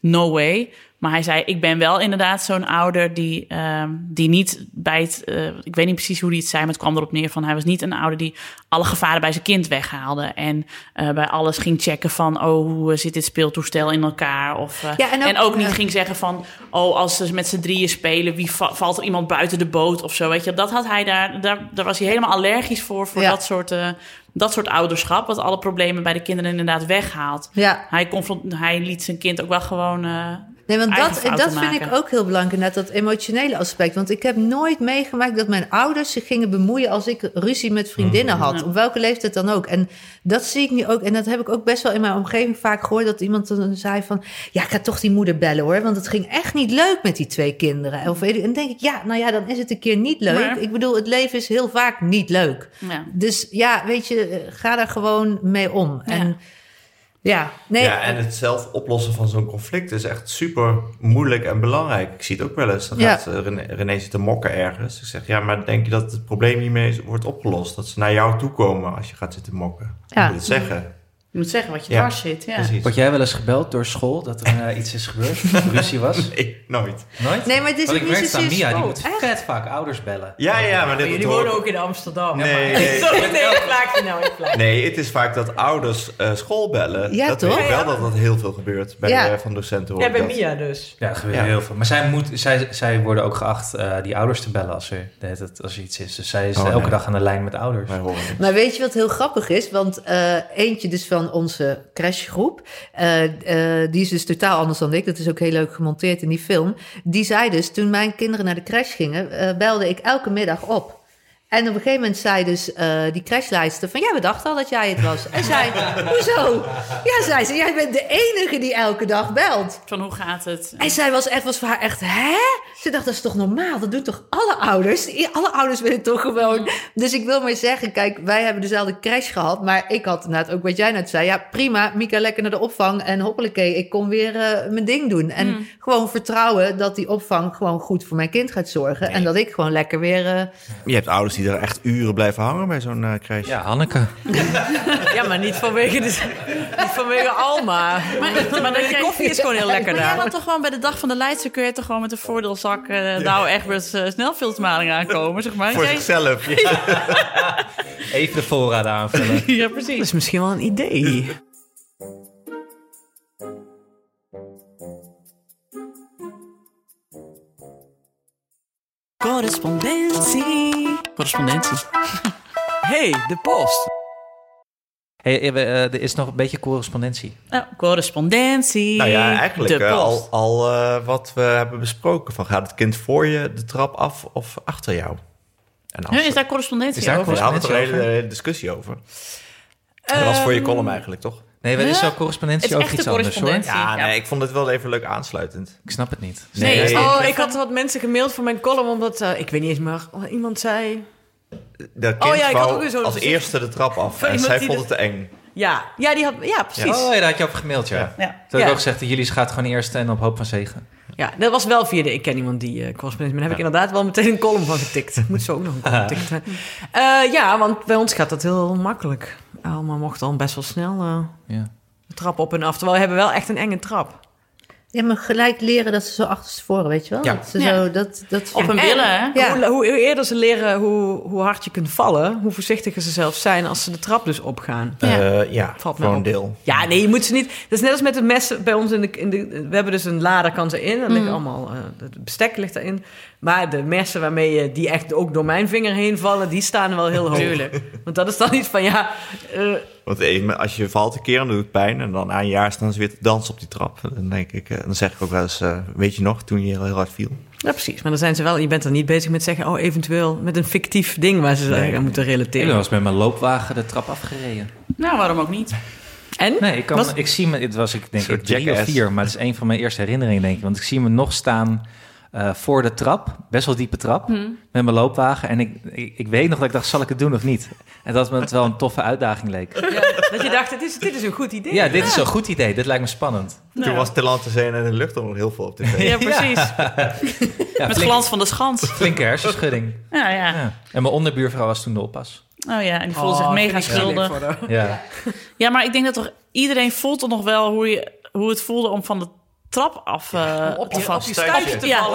no way. Maar hij zei, ik ben wel inderdaad zo'n ouder die, ehm, die niet bij het... eh, ik weet niet precies hoe hij het zei, maar het kwam erop neer van... hij was niet een ouder die alle gevaren bij zijn kind weghaalde. En eh, bij alles ging checken van, oh, hoe zit dit speeltoestel in elkaar? Of, eh, Ja, en ook- en ook niet ging zeggen van, oh, als ze met z'n drieën spelen... wie va- valt er iemand buiten de boot of zo, weet je. Dat had hij daar, daar, daar was hij helemaal allergisch voor, voor Ja. dat, soort, eh, dat soort ouderschap... wat alle problemen bij de kinderen inderdaad weghaalt. ja, Hij, hij liet zijn kind ook wel gewoon eh, Nee, want dat, dat vind ik ook heel belangrijk, net dat emotionele aspect. Want ik heb nooit meegemaakt dat mijn ouders zich gingen bemoeien als ik ruzie met vriendinnen had. Ja. Op welke leeftijd dan ook. En dat zie ik nu ook. En dat heb ik ook best wel in mijn omgeving vaak gehoord. Dat iemand dan zei van, ja, ik ga toch die moeder bellen hoor. Want het ging echt niet leuk met die twee kinderen. Of, en dan denk ik, ja, nou ja, dan is het een keer niet leuk. Maar- Ik bedoel, het leven is heel vaak niet leuk. Ja. Dus ja, weet je, eh, ga daar gewoon mee om. Ja. En ja, nee. Ja, en het zelf oplossen van zo'n conflict is echt super moeilijk en belangrijk. Ik zie het ook wel eens. Dan Ja. gaat eh, René, René zitten mokken ergens. Ik zeg, ja, maar denk je dat het probleem niet mee wordt opgelost? Dat ze naar jou toe komen als je gaat zitten mokken? Ja. Je moet het zeggen. Je moet zeggen wat je Ja, dwars zit. Ja. Precies. Word jij wel eens gebeld door school dat er eh, iets is gebeurd? Ruzie was? Ik nooit. Nooit? Nee, maar het is Want ik niet merk zozeer Mia, die moet Echt? vet vaak ouders bellen. Ja, ja, maar dit Jullie hoor- wonen ook in Amsterdam. Nee, nee. Sorry, nee, je nou, ik. Nee, het is vaak dat ouders eh, school bellen. Ja, dat toch? weet ik wel dat dat heel veel gebeurt bij Ja. eh, van docenten. hoor Ja, bij dat. Mia dus. Ja, er gebeurt Ja. heel veel. Maar zij, moet, zij, zij worden ook geacht eh, die ouders te bellen als er, de als er iets is. Dus zij is Oh, elke nee. dag aan de lijn met ouders. Maar weet je wat heel grappig is? Want eh, eentje dus van onze crashgroep, eh, eh, die is dus totaal anders dan ik. Dat is ook heel leuk gemonteerd in die film. Die zei dus, toen mijn kinderen naar de crash gingen, eh, belde ik elke middag op. En op een gegeven moment zei dus eh, die crashlijster van... ja, we dachten al dat jij het was. En zei, hoezo? Ja, zei ze, jij bent de enige die elke dag belt. Van hoe gaat het? En zij was echt, was voor haar echt, hè? Ze dacht, dat is toch normaal? Dat doen toch alle ouders? Alle ouders willen toch gewoon... Dus ik wil maar zeggen, kijk, wij hebben dezelfde crash gehad... maar ik had inderdaad ook wat jij net zei. Ja, prima, Mika lekker naar de opvang en hoppelekee, ik kom weer eh, mijn ding doen. En gewoon vertrouwen dat die opvang gewoon goed voor mijn kind gaat zorgen... en dat ik gewoon lekker weer... eh, Je hebt ouders die er echt uren blijven hangen bij zo'n eh crash. Ja, Hanneke. Ja, maar niet vanwege, de, niet vanwege Alma. Maar, maar dat de koffie is gewoon heel lekker Maar jij daar. dan toch gewoon bij de dag van de Leidse kun je toch gewoon met een voordeelzak uh, Douwe Egberts eh, snelfiltermaling aankomen, zeg maar. Voor Jij- zichzelf. Ja. Even de voorraad aanvullen. Ja, Dat precies. is misschien wel een idee. Correspondentie. Correspondentie. Hey, de post. Hey, eh, eh, er is nog een beetje correspondentie. Nou, correspondentie. Nou ja, eigenlijk De eh, post. al, al eh, wat we hebben besproken. Van gaat het kind voor je de trap af of achter jou? En als is daar correspondentie Is daar over? Daar hadden we er een hele, hele discussie over. dat was voor je column eigenlijk, toch? Nee, er is wel correspondentie Het is over echte iets anders hoor. Ja, Ja. nee, ik vond het wel even leuk aansluitend. Ik snap het niet. Nee, Oh, ik had wat mensen gemaild voor mijn column, omdat eh, ik weet niet eens meer. oh, Iemand zei. Dat kind Oh ja, ik had ook weer zo'n als gezicht. eerste de trap af. Van En zij vond het te eng. Ja, ja, die had. Ja, precies. Oh ja, daar had je over gemaild, ja. Ja. Ja. Toen heb ik ook gezegd, jullie gaat gewoon eerst en op hoop van zegen. Ja, dat was wel via de... Ik ken iemand die eh correspondentie... Maar daar heb ik inderdaad wel meteen een column van getikt. Moet zo ook nog een column zijn. Eh, ja, want bij ons gaat dat heel makkelijk. Alma mocht al best wel snel eh, Ja. de trap op en af. Terwijl we hebben wel echt een enge trap. Ja, maar gelijk leren dat ze zo achterstevoren, weet je wel? Ja. Dat ze Ja. zo, dat, dat, Op een En billen, hè? Ja. Hoe, hoe, eerder ze leren hoe, hoe hard je kunt vallen... hoe voorzichtiger ze zelf zijn als ze de trap dus opgaan. Ja. Ja, ja Valt voor een op. deel. Ja, nee, je moet ze niet... Dat is net als met de messen bij ons in de... In de we hebben dus een lader kan ze in. Er liggen allemaal... eh, het bestek ligt erin. Maar de messen waarmee je... die echt ook door mijn vinger heen vallen... die staan wel heel hoog. Tuurlijk. Want dat is dan iets van... ja, eh, Want als je valt een keer, dan doet het pijn. En dan na een jaar staan ze weer te dansen op die trap. Dan, denk ik, eh, dan zeg ik ook wel eens, eh, weet je nog, toen je heel, heel hard viel? ja, precies. Maar dan zijn ze wel... Je bent er niet bezig met zeggen... oh, eventueel met een fictief ding... waar ze Nee. aan moeten Ik ben relateren. wel eens met mijn loopwagen de trap afgereden. Nou, waarom ook niet? En? Nee, ik, kan, Was- ik zie me, het was ik denk ik drie of vier, maar het is een van mijn eerste herinneringen denk ik. Want ik zie me nog staan eh, voor de trap, best wel diepe trap, Hm. met mijn loopwagen. En ik, ik, ik weet nog dat ik dacht, zal ik het doen of niet? En dat me het wel een toffe uitdaging leek. Ja, dat je dacht, dit is, dit is een goed idee. Ja, dit is een goed idee, dit lijkt me spannend. Toen was Talent te zijn en de lucht nog heel veel op tv. Ja, precies. Ja, Met flink- glans van de schans. Flinke hersenschudding. Ja, ja. Ja. En mijn onderbuurvrouw was toen de oppas. Oh ja, en die voelde zich Oh, mega ik zielig schuldig. Ja. Ja, maar ik denk dat toch iedereen voelt toch nog wel hoe, je, hoe het voelde om van de trap af, eh, op, te vallen te ja.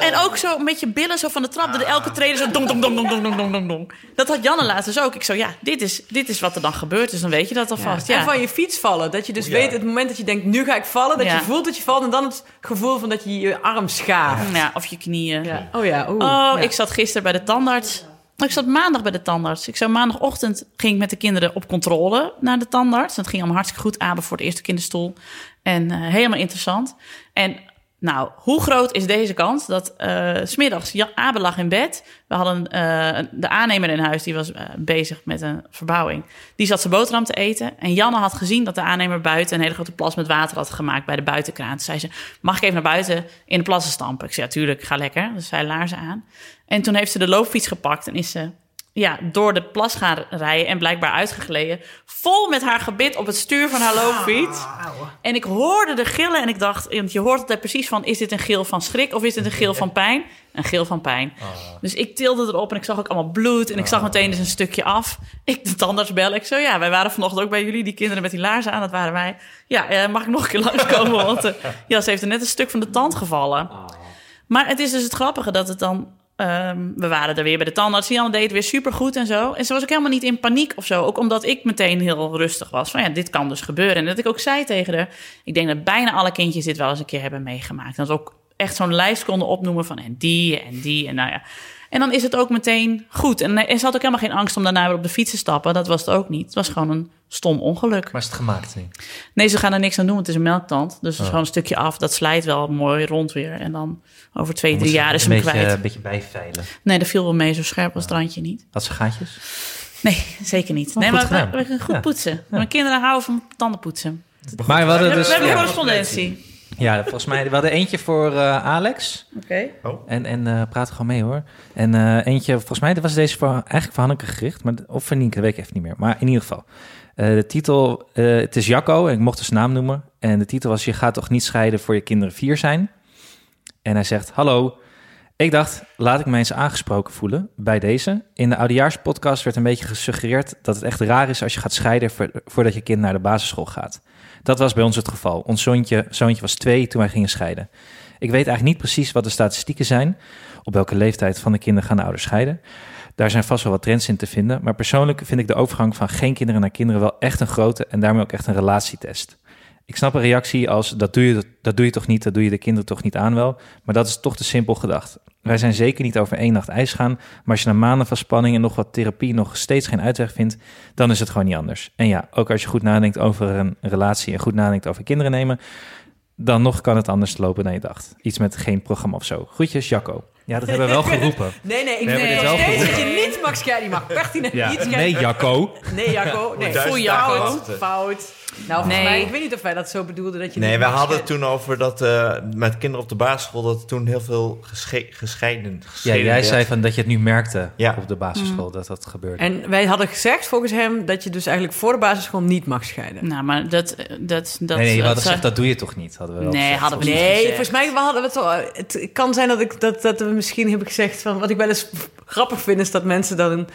En ook zo met je billen zo van de trap. Dat ah. elke trainer zo dong, dong, dong, dong, dong, dong, dong, dong. Dat had Janne laatst dus ook. Ik zo, ja, dit is, dit is wat er dan gebeurt. Dus dan weet je dat alvast. Ja. En van je fiets vallen. Dat je dus oh, weet, het moment dat je denkt, nu ga ik vallen. Dat je voelt dat je valt. En dan het gevoel van dat je je arm schaaft. Ja, of je knieën. Oh ja. Oh, ik zat gisteren bij de tandarts. Ik zat maandag bij de tandarts. Ik zou maandagochtend ging ik met de kinderen op controle naar de tandarts. Dat ging allemaal hartstikke goed. Abe voor de eerste kinderstoel. En eh, helemaal interessant. En nou, hoe groot is deze kans dat eh, s smiddags Jan Abe lag in bed. We hadden eh, de aannemer in huis, die was eh, bezig met een verbouwing. Die zat zijn boterham te eten. En Janne had gezien dat de aannemer buiten een hele grote plas met water had gemaakt bij de buitenkraan. Toen zei ze, mag ik even naar buiten in de plassen stampen? Ik zei, ja, tuurlijk, ga lekker. Dus zij laarzen aan. En toen heeft ze de loopfiets gepakt en is ze ja, door de plas gaan rijden en blijkbaar uitgegleden. Vol met haar gebit op het stuur van haar loopfiets. En ik hoorde de gillen en ik dacht, want je hoort altijd precies van... is dit een gil van schrik of is dit een gil van pijn? Een gil van pijn. Dus ik tilde erop en ik zag ook allemaal bloed... en ik zag meteen dus een stukje af. Ik de tandarts bellen. Ik zo, ja, wij waren vanochtend ook bij jullie... die kinderen met die laarzen aan, dat waren wij. Ja, eh, mag ik nog een keer langskomen? Want eh, ja, ze heeft er net een stuk van de tand gevallen. Maar het is dus het grappige dat het dan... ehm, we waren er weer bij de tandarts. Jan deed het weer supergoed en zo. En ze was ook helemaal niet in paniek of zo. Ook omdat ik meteen heel rustig was. Van ja, dit kan dus gebeuren. En dat ik ook zei tegen haar... Ik denk dat bijna alle kindjes dit wel eens een keer hebben meegemaakt. Dat we ook echt zo'n lijst konden opnoemen van... En die en die en nou ja... En dan is het ook meteen goed. En er zat ook helemaal geen angst om daarna weer op de fiets te stappen. Dat was het ook niet. Het was gewoon een stom ongeluk. Maar is het gemaakt nu? Nee, ze gaan er niks aan doen. Het is een melktand. Dus is Oh. gewoon een stukje af. Dat slijt wel mooi rond weer. En dan over twee, Moet drie ze jaar is een hem beetje, kwijt. Een beetje bijveilen. Nee, dat viel wel mee. Zo scherp was het randje niet. Had ze gaatjes? Nee, zeker niet. Oh, nee, goed maar we, we gaan goed Ja. poetsen. Mijn kinderen houden van tanden poetsen. Maar we hadden We, dus... we hebben ja. correspondentie. Ja, volgens mij. We hadden eentje voor eh, Alex. Oké. En, en eh praat gewoon mee hoor. En eh, eentje, volgens mij was deze voor, eigenlijk voor Hanneke gericht. Maar, of voor Nienke, dat weet ik even niet meer. Maar in ieder geval. eh, de titel, eh, het is Jacco. En ik mocht dus zijn naam noemen. En de titel was, je gaat toch niet scheiden voor je kinderen vier zijn? En hij zegt, hallo. Ik dacht, laat ik me eens aangesproken voelen bij deze. In de oudejaarspodcast werd een beetje gesuggereerd dat het echt raar is als je gaat scheiden vo- voordat je kind naar de basisschool gaat. Dat was bij ons het geval. Ons zoontje, zoontje was twee toen wij gingen scheiden. Ik weet eigenlijk niet precies wat de statistieken zijn. Op welke leeftijd van de kinderen gaan de ouders scheiden. Daar zijn vast wel wat trends in te vinden. Maar persoonlijk vind ik de overgang van geen kinderen naar kinderen wel echt een grote en daarmee ook echt een relatietest. Ik snap een reactie als dat doe, je, dat doe je toch niet, dat doe je de kinderen toch niet aan wel. Maar dat is toch te simpel gedacht. Wij zijn zeker niet over één nacht ijs gaan. Maar als je na maanden van spanning en nog wat therapie nog steeds geen uitweg vindt, dan is het gewoon niet anders. En ja, ook als je goed nadenkt over een relatie en goed nadenkt over kinderen nemen, dan nog kan het anders lopen dan je dacht. Iets met geen programma of zo. Groetjes, Jacco. Ja, dat hebben we wel geroepen. Nee, nee, ik dit nog wel steeds dat je niet scheiden. Je mag pertinent Ja. niet. Nee, Jacco. Nee, Jacco. Nee, Jacco. wachten. Fout. Nou, volgens Nee. mij, ik weet niet of wij dat zo bedoelden dat je Nee, we hadden het toen over dat eh, met kinderen op de basisschool... dat er toen heel veel gesche gescheiden, Ja, jij werd. zei van dat je het nu merkte Ja. op de basisschool dat dat gebeurde. En wij hadden gezegd, volgens hem, dat je dus eigenlijk voor de basisschool niet mag scheiden. Nou, maar dat... dat, dat nee, nee, dat- gezegd dat doe je toch niet? Hadden we wel Nee, gezegd, hadden we volgens niet mij. Nee, volgens mij we hadden we het al. Het kan zijn dat, ik, dat, dat we misschien hebben gezegd van. Wat ik wel eens grappig vind, is dat mensen dan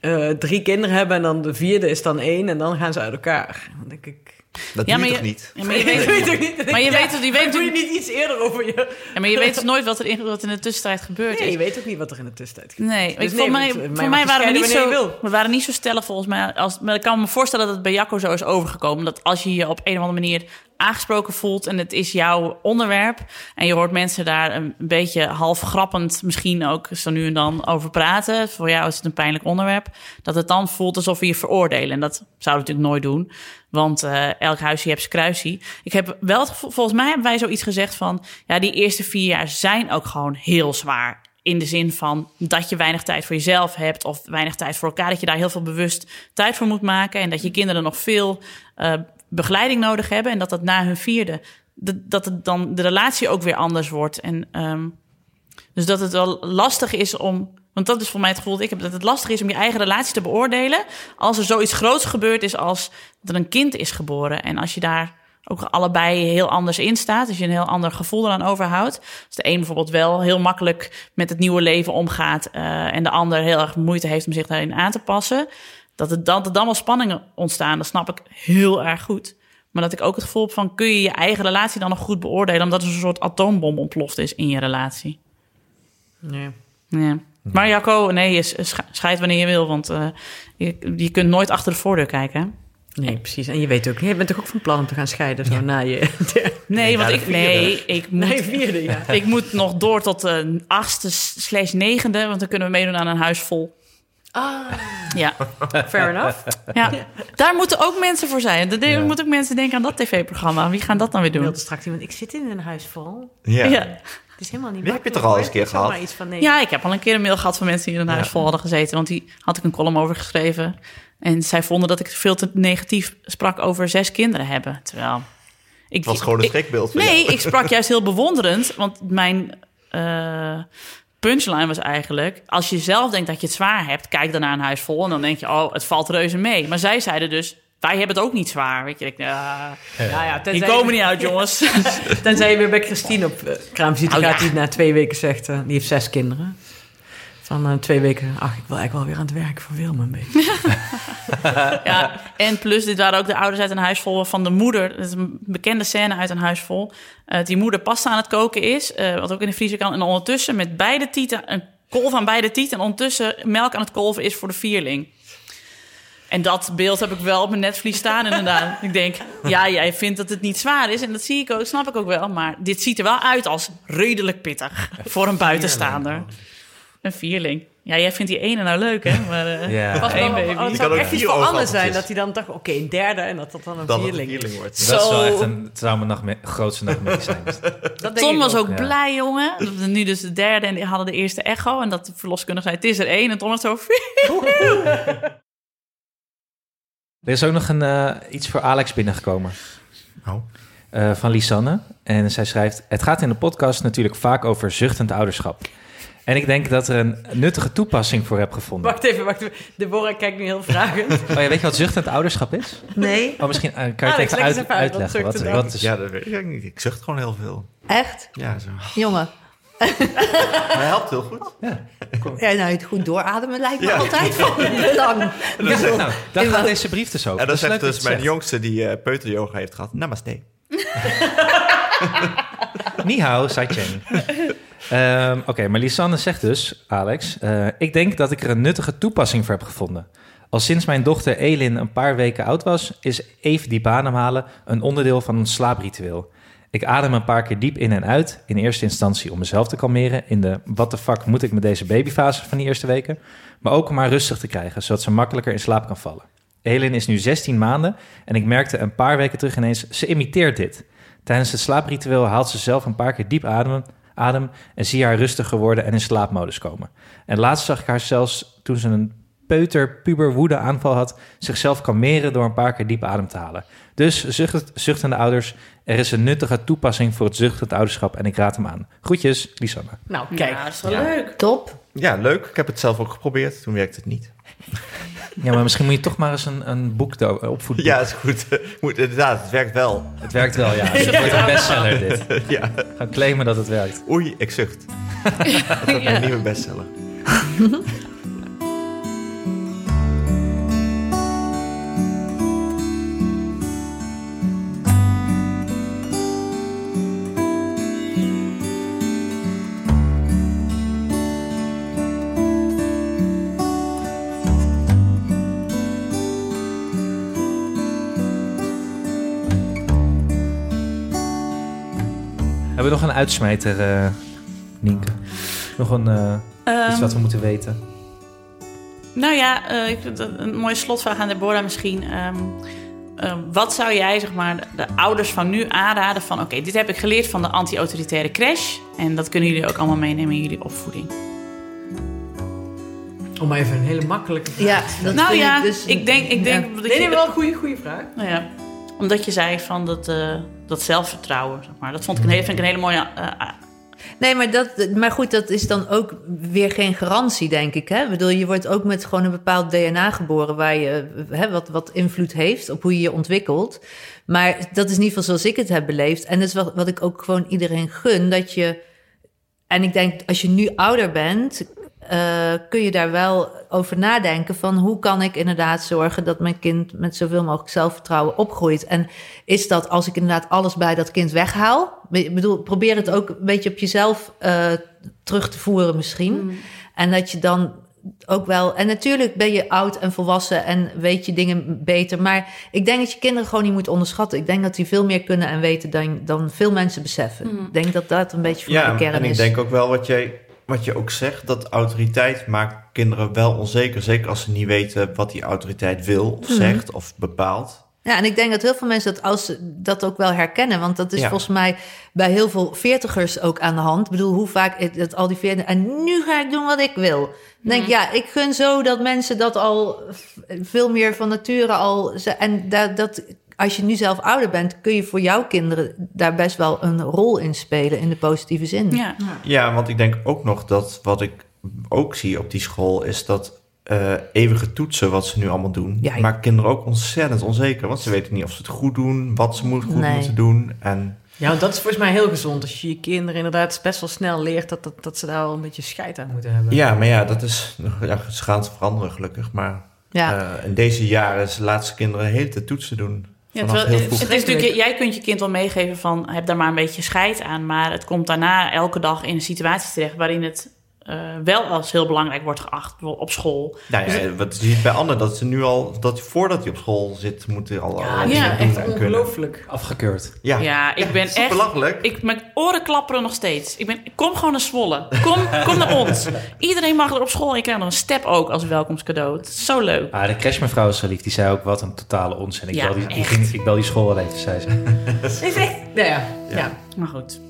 eh, drie kinderen hebben en dan de vierde is dan één en dan gaan ze uit elkaar. Dan denk ik. Dat Ja, doe je maar toch niet? Ja, maar je weet, niet. Maar je weet het- je weet doe je niet iets eerder over je. ja, maar je weet dus nooit wat er in, wat in de tussentijd gebeurd Nee, je weet ook niet wat er in de tussentijd gebeurt. Nee, Dus nee, voor mij, voor mij waren we niet scheiden zo, we waren niet zo stellig volgens mij. Als, maar ik kan me voorstellen dat het bij Jacco zo is overgekomen. Dat als je je op een of andere manier aangesproken voelt en het is jouw onderwerp. En je hoort mensen daar een beetje half grappend misschien ook zo nu en dan over praten. Voor jou is het een pijnlijk onderwerp. Dat het dan voelt alsof we je veroordelen. En dat zouden we natuurlijk nooit doen. Want eh, elk huisje hebt zijn kruisie. Ik heb wel het gevoel, volgens mij hebben wij zoiets gezegd van... ja, die eerste vier jaar zijn ook gewoon heel zwaar. In de zin van dat je weinig tijd voor jezelf hebt... of weinig tijd voor elkaar. Dat je daar heel veel bewust tijd voor moet maken. En dat je kinderen nog veel eh, begeleiding nodig hebben. En dat dat na hun vierde... de- dat het dan de relatie ook weer anders wordt. En ehm, dus dat het wel lastig is om. Want dat is voor mij het gevoel dat ik heb. Dat het lastig is om je eigen relatie te beoordelen. Als er zoiets groots gebeurd is als dat er een kind is geboren. En als je daar ook allebei heel anders in staat. Als je een heel ander gevoel eraan overhoudt. Als de een bijvoorbeeld wel heel makkelijk met het nieuwe leven omgaat. eh, en de ander heel erg moeite heeft om zich daarin aan te passen. Dat, er dan wel spanningen ontstaan, dat snap ik heel erg goed. Maar dat ik ook het gevoel heb van... kun je je eigen relatie dan nog goed beoordelen... omdat er een soort atoombom ontploft is in je relatie. Nee. Ja. Maar Jacco, nee, scheid wanneer je wil, want eh, je, je kunt nooit achter de voordeur kijken. hè? Nee, precies. En je weet ook, je bent toch ook van plan om te gaan scheiden zo na je. Nee, want ik, nee, ik moet, Nee, vierde, ja. ik moet nog door tot de achtste slash negende, want dan kunnen we meedoen aan een huis vol. Ja. Fair enough. ja, daar moeten ook mensen voor zijn. Er Ja. moeten ook mensen denken aan dat tv-programma. Wie gaan dat dan weer Ik doen? wilde straks iemand... Ik zit in een huis vol. Ja. Ja. Het is helemaal niet Die heb je toch al eens een keer gehad? Iets van, nee. Ja, ik heb al een keer een mail gehad van mensen die in een huis vol hadden gezeten. Want die had ik een column over geschreven. En zij vonden dat ik veel te negatief sprak over zes kinderen hebben. Terwijl... Ik, Het was gewoon een ik- schrikbeeld Nee, jou. ik sprak juist heel bewonderend. Want mijn eh, punchline was eigenlijk... als je zelf denkt dat je het zwaar hebt... kijk dan naar een huis vol en dan denk je... oh, het valt reuze mee. Maar zij zeiden dus... wij hebben het ook niet zwaar. Weet je, ik, ja, Ja, ja, die komen niet uit, jongens. Tenzij je weer bij Christine op uh, kraamvisite Oh, gaat... ja. die na twee weken zegt... eh, die heeft zes kinderen. Van eh, twee weken... ach, ik wil eigenlijk wel weer aan het werk voor Wilma een beetje. ja, en plus, dit waren ook de ouders uit een huis vol van de moeder. Dat is een bekende scène uit een huis vol. eh, die moeder pasta aan het koken is, eh, wat ook in de vriezer kan. En ondertussen met beide tieten, een kolf aan beide tieten. En ondertussen melk aan het kolven is voor de vierling. En dat beeld heb ik wel op mijn netvlies staan, inderdaad. ik denk, ja, jij vindt dat het niet zwaar is. En dat zie ik ook, snap ik ook wel. Maar dit ziet er wel uit als redelijk pittig voor een buitenstaander. Een vierling. Ja, jij vindt die ene nou leuk, hè? Maar uh, Ja. was één baby. Oh, het kan ook echt iets voor Anne oogappeltjes. zijn... dat hij dan toch... oké, een derde en dat dat dan een vierling wordt. Zo. Dat is wel echt een, mijn nachtme- grootste nachtmerrie zijn. Dat denk Tom ik was ook ja. blij, jongen. Dat we Nu dus de derde en die hadden de eerste echo. En dat de verloskundige zei, het is er één. En Tom was zo... Er is ook nog een, eh, iets voor Alex binnengekomen. Oh. eh, van Lisanne. En zij schrijft: Het gaat in de podcast natuurlijk vaak over zuchtend ouderschap. En ik denk dat er een nuttige toepassing voor heb gevonden. Wacht even, wacht even. Deborah kijkt nu heel vragend. Oh ja, weet je wat zuchtend ouderschap is? Nee, Oh, misschien eh, kan je het even, eens uit- even uit wat uitleggen. Wat, wat is, Ja, dat weet ik niet. Ik zucht gewoon heel veel. echt? Ja, zo. Jongen. Maar hij helpt heel goed. Ja, nou, het goed doorademen lijkt me Ja. altijd van belang. nou, daar gaat deze brief dus over. En Dat is zegt dat dus mijn jongste die eh peuteryoga heeft gehad. Namaste. zegt. Ni Ehm Oké, maar Lisanne zegt dus, Alex... eh, ik denk dat ik er een nuttige toepassing voor heb gevonden. Al sinds mijn dochter Elin een paar weken oud was... is even diep ademhalen een onderdeel van een slaapritueel. Ik adem een paar keer diep in en uit. In eerste instantie om mezelf te kalmeren... in de what the fuck moet ik met deze babyfase van die eerste weken... maar ook om haar rustig te krijgen... zodat ze makkelijker in slaap kan vallen. Elin is nu 16 maanden en ik merkte een paar weken terug ineens... ze imiteert dit. Tijdens het slaapritueel haalt ze zelf een paar keer diep adem, adem en zie haar rustiger worden en in slaapmodus komen. En laatst zag ik haar zelfs toen ze een peuter puber woede aanval had, zichzelf kalmeren door een paar keer diep adem te halen. Dus zucht, zuchtende ouders, er is een nuttige toepassing voor het zuchtend ouderschap en ik raad hem aan. Groetjes, Lisanne. Nou, kijk. Ja, dat is wel Ja. leuk. Top. Ja, leuk. Ik heb het zelf ook geprobeerd. Toen werkte het niet. Ja, maar misschien moet je toch maar eens een, een boek opvoeden. Ja, is goed. Moet, inderdaad, het werkt wel. Het werkt wel, ja. Het wordt een bestseller dit. ja. Gaan claimen dat het werkt. Oei, ik zucht. dat wordt mijn nieuwe bestseller. Hebben we nog een uitsmijter, eh Nienke? Nog een, eh, iets Ehm, wat we moeten weten? Nou ja, eh, ik vind dat een mooie slotvraag aan Deborah misschien. Ehm, eh, wat zou jij, zeg maar, de, de ouders van nu aanraden van... oké, dit heb ik geleerd van de anti-autoritaire crash... en dat kunnen jullie ook allemaal meenemen in jullie opvoeding. Om maar even een hele makkelijke vraag. Ja, dat nou vind ja, ik dus... ik denk... Ik denk Ja. dat nee, wel een goede, goede vraag. Nou ja, omdat je zei van dat, eh, dat zelfvertrouwen, zeg maar. Dat vond ik een hele, vind ik een hele mooie... eh, Nee, maar, dat, maar goed, dat is dan ook weer geen garantie, denk ik. Hè? Ik bedoel, je wordt ook met gewoon een bepaald DNA geboren... waar je hè, wat, wat invloed heeft op hoe je je ontwikkelt. Maar dat is in ieder geval zoals ik het heb beleefd. En dat is wat, wat ik ook gewoon iedereen gun, dat je... En ik denk, als je nu ouder bent, eh, kun je daar wel over nadenken van hoe kan ik inderdaad zorgen dat mijn kind met zoveel mogelijk zelfvertrouwen opgroeit. En is dat als ik inderdaad alles bij dat kind weghaal? Ik bedoel, probeer het ook een beetje op jezelf eh, terug te voeren misschien. En dat je dan ook wel. En natuurlijk ben je oud en volwassen en weet je dingen beter. Maar ik denk dat je kinderen gewoon niet moet onderschatten. Ik denk dat die veel meer kunnen en weten dan, dan veel mensen beseffen. Ik denk dat dat een beetje voor Ja, de kern en ik is. denk ook wel wat jij wat je ook zegt, dat autoriteit maakt kinderen wel onzeker. Zeker als ze niet weten wat die autoriteit wil of Mhm. zegt of bepaalt. Ja, en ik denk dat heel veel mensen dat, als ze dat ook wel herkennen. Want dat is Ja. volgens mij bij heel veel veertigers ook aan de hand. Ik bedoel, hoe vaak het, het al die veertigers... En nu ga ik doen wat ik wil. Dan denk ik, ja, ik gun zo dat mensen dat al veel meer van nature al... ze- En dat, dat, als je nu zelf ouder bent, kun je voor jouw kinderen daar best wel een rol in spelen in de positieve zin. Ja. Ja, want ik denk ook nog dat wat ik ook zie op die school is dat eh, eeuwige toetsen, wat ze nu allemaal doen, Ja, maakt kinderen ook ontzettend onzeker. Want ze weten niet of ze het goed doen, wat ze moet, goed Nee. moeten doen. En Ja, dat is volgens mij heel gezond. Als je je kinderen inderdaad best wel snel leert dat, dat, dat ze daar wel een beetje scheid aan moeten hebben. ja, maar ja, dat is, ja, ze gaan het veranderen gelukkig. Maar Ja. eh, in deze jaren ze laten ze kinderen de hele toetsen doen. Ja, terwijl, het is natuurlijk, jij kunt je kind wel meegeven van heb daar maar een beetje scheid aan. Maar het komt daarna elke dag in een situatie terecht waarin het eh, wel als heel belangrijk wordt geacht, op school. Nou Dus ja, wat je ziet bij Anne, dat ze nu al, dat voordat hij op school zit, moet hij al Ja, ja, echt en ongelooflijk. Afgekeurd. Ja, Ja, ik ben echt... belachelijk. Ik, mijn oren klapperen nog steeds. Ik ben, kom gewoon naar Zwolle. Kom, kom naar ons. Iedereen mag er op school. Ik krijg nog een step ook als welkomstcadeau. Het is zo leuk. Ah, de crashmevrouw is zo lief. Die zei ook wat een totale onzin. Ik, Ja, bel, die, ging, ik bel die school wel even, zei ze. Is echt... Ja, ja. ja. Maar goed.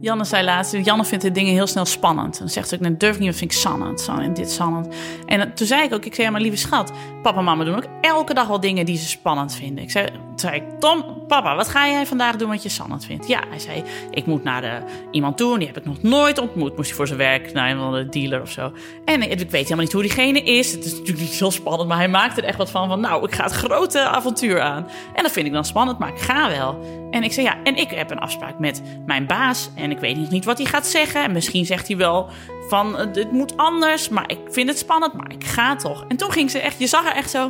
Janne zei laatst, Janne vindt de dingen heel snel spannend. Dan zegt ze ook, nee, durf niet, dat vind ik spannend. Zo, en dit spannend. En eh, toen zei ik ook, ik zei, ja, maar lieve schat, papa en mama doen ook elke dag wel dingen die ze spannend vinden. Ik zei, toen zei ik, Tom, papa, wat ga jij vandaag doen wat je spannend vindt? Ja, hij zei, ik moet naar de, iemand toe, die heb ik nog nooit ontmoet. Moest hij voor zijn werk naar een dealer of zo. En ik weet helemaal niet hoe diegene is. Het is natuurlijk niet heel spannend, maar hij maakt er echt wat van. Van nou, ik ga het grote avontuur aan. En dat vind ik dan spannend, maar ik ga wel. En ik zei ja, en ik heb een afspraak met mijn baas. En ik weet nog niet wat hij gaat zeggen. En misschien zegt hij wel van het moet anders. Maar ik vind het spannend, maar ik ga toch. En toen ging ze echt, je zag haar echt zo.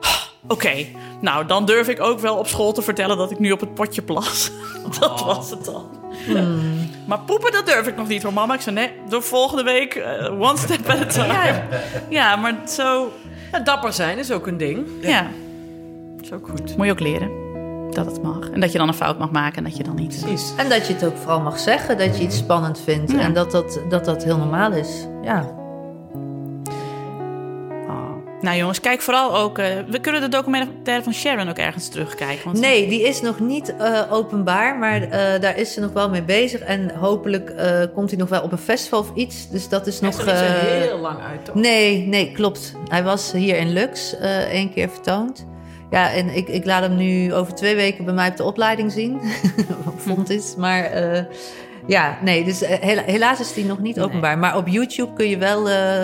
"Oh, Oké, nou dan durf ik ook wel op school te vertellen dat ik nu op het potje plas. dat was het dan. Maar poepen, dat durf ik nog niet hoor, mama. Ik zei, nee, door volgende week, eh, one step at a time. Ja, ja maar zo, Ja, dapper zijn is ook een ding. ja, is ook goed. moet je ook leren dat het mag. En dat je dan een fout mag maken en dat je dan niet... Precies. En dat je het ook vooral mag zeggen, dat je iets spannend vindt. Ja. En dat dat, dat dat heel normaal is. Ja. Oh. Nou jongens, kijk vooral ook... eh, we kunnen de documentaire van Sharon ook ergens terugkijken. Want Nee, die is nog niet eh, openbaar, maar eh, daar is ze nog wel mee bezig. En hopelijk eh, komt hij nog wel op een festival of iets. Dus dat is Hij nog... is er eh, heel lang uit, toch? Nee, nee, klopt. Hij was hier in Lux eh één keer vertoond. Ja, en ik, ik laat hem nu over twee weken bij mij op de opleiding zien. Vond is. Maar eh, ja, nee, dus eh, hela- helaas is die nog niet openbaar. Maar op YouTube kun je wel eh,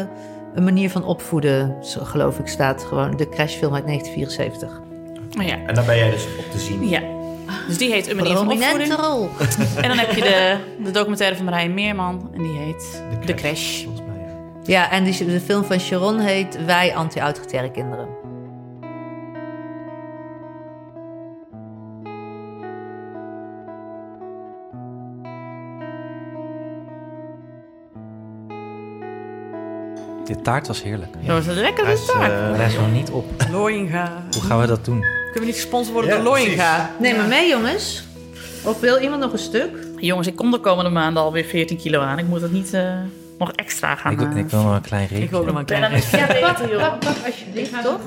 een manier van opvoeden, geloof ik, staat gewoon de crashfilm uit 1974. Oh ja. En daar ben jij dus op te zien. ja. Dus die heet Een manier van opvoeding. rol. En dan heb je de, de documentaire van Marijn Meerman. En die heet De Crash. Volgens mij, ja. Ja, en die, de film van Sharon heet Wij anti-autoritaire kinderen. Dit taart was heerlijk. Dat was een lekkere Hij is, taart. eh, Rest nog niet op. Looinga. Hoe gaan we dat doen? Kunnen we niet gesponsord worden Ja, door Looinga? Neem maar mee, jongens. Of wil iemand nog een stuk? Jongens, ik kom de komende maanden alweer 14 kilo aan. Ik moet het niet eh, nog extra gaan Ik, wil- eh, ik wil nog een klein reepje. Ik wil nog maar een klein Ja, dan is reepje. het Ja, beter, pak, joh. pak, pak alsjeblieft, toch?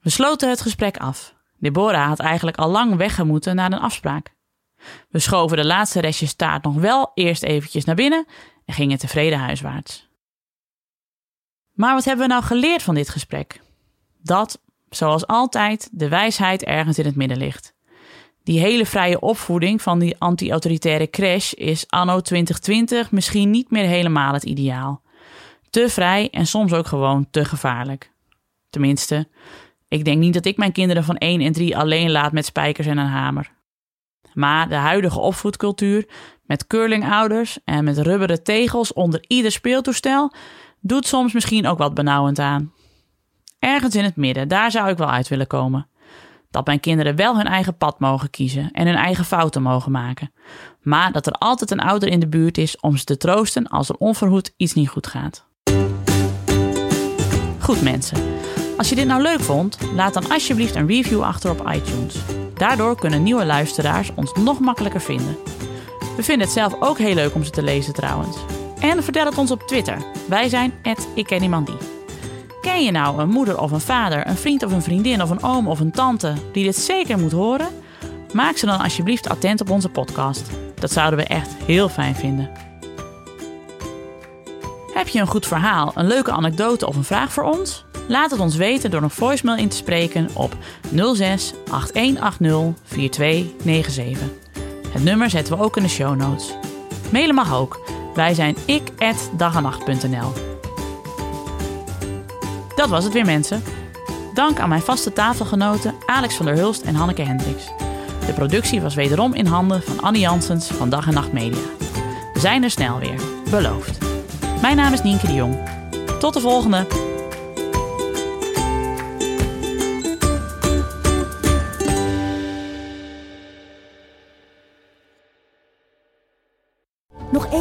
We sloten het gesprek af. Deborah had eigenlijk al lang weggemoeten naar een afspraak. We schoven de laatste restjes taart nog wel eerst eventjes naar binnen en gingen tevreden huiswaarts. Maar wat hebben we nou geleerd van dit gesprek? Dat, zoals altijd, de wijsheid ergens in het midden ligt. Die hele vrije opvoeding van die anti-autoritaire crash is anno 2020 misschien niet meer helemaal het ideaal. Te vrij en soms ook gewoon te gevaarlijk. Tenminste, ik denk niet dat ik mijn kinderen van 1 en 3 alleen laat met spijkers en een hamer. Maar de huidige opvoedcultuur, met curlingouders en met rubberen tegels onder ieder speeltoestel, doet soms misschien ook wat benauwend aan. Ergens in het midden, daar zou ik wel uit willen komen. Dat mijn kinderen wel hun eigen pad mogen kiezen en hun eigen fouten mogen maken. Maar dat er altijd een ouder in de buurt is om ze te troosten als er onverhoed iets niet goed gaat. Goed mensen. Als je dit nou leuk vond, laat dan alsjeblieft een review achter op iTunes. Daardoor kunnen nieuwe luisteraars ons nog makkelijker vinden. We vinden het zelf ook heel leuk om ze te lezen trouwens. En vertel het ons op Twitter. Wij zijn ik ken iemand die. Ken je nou een moeder of een vader, een vriend of een vriendin of een oom of een tante die dit zeker moet horen? Maak ze dan alsjeblieft attent op onze podcast. Dat zouden we echt heel fijn vinden. Heb je een goed verhaal, een leuke anekdote of een vraag voor ons? Laat het ons weten door een voicemail in te spreken op 06 8180 4297. Het nummer zetten we ook in de show notes. Mailen mag ook. Wij zijn ik@dagenacht.nl. Dat was het weer mensen. Dank aan mijn vaste tafelgenoten Alex van der Hulst en Hanneke Hendricks. De productie was wederom in handen van Annie Janssens van Dag en Nacht Media. We zijn er snel weer, beloofd. Mijn naam is Nienke de Jong. Tot de volgende!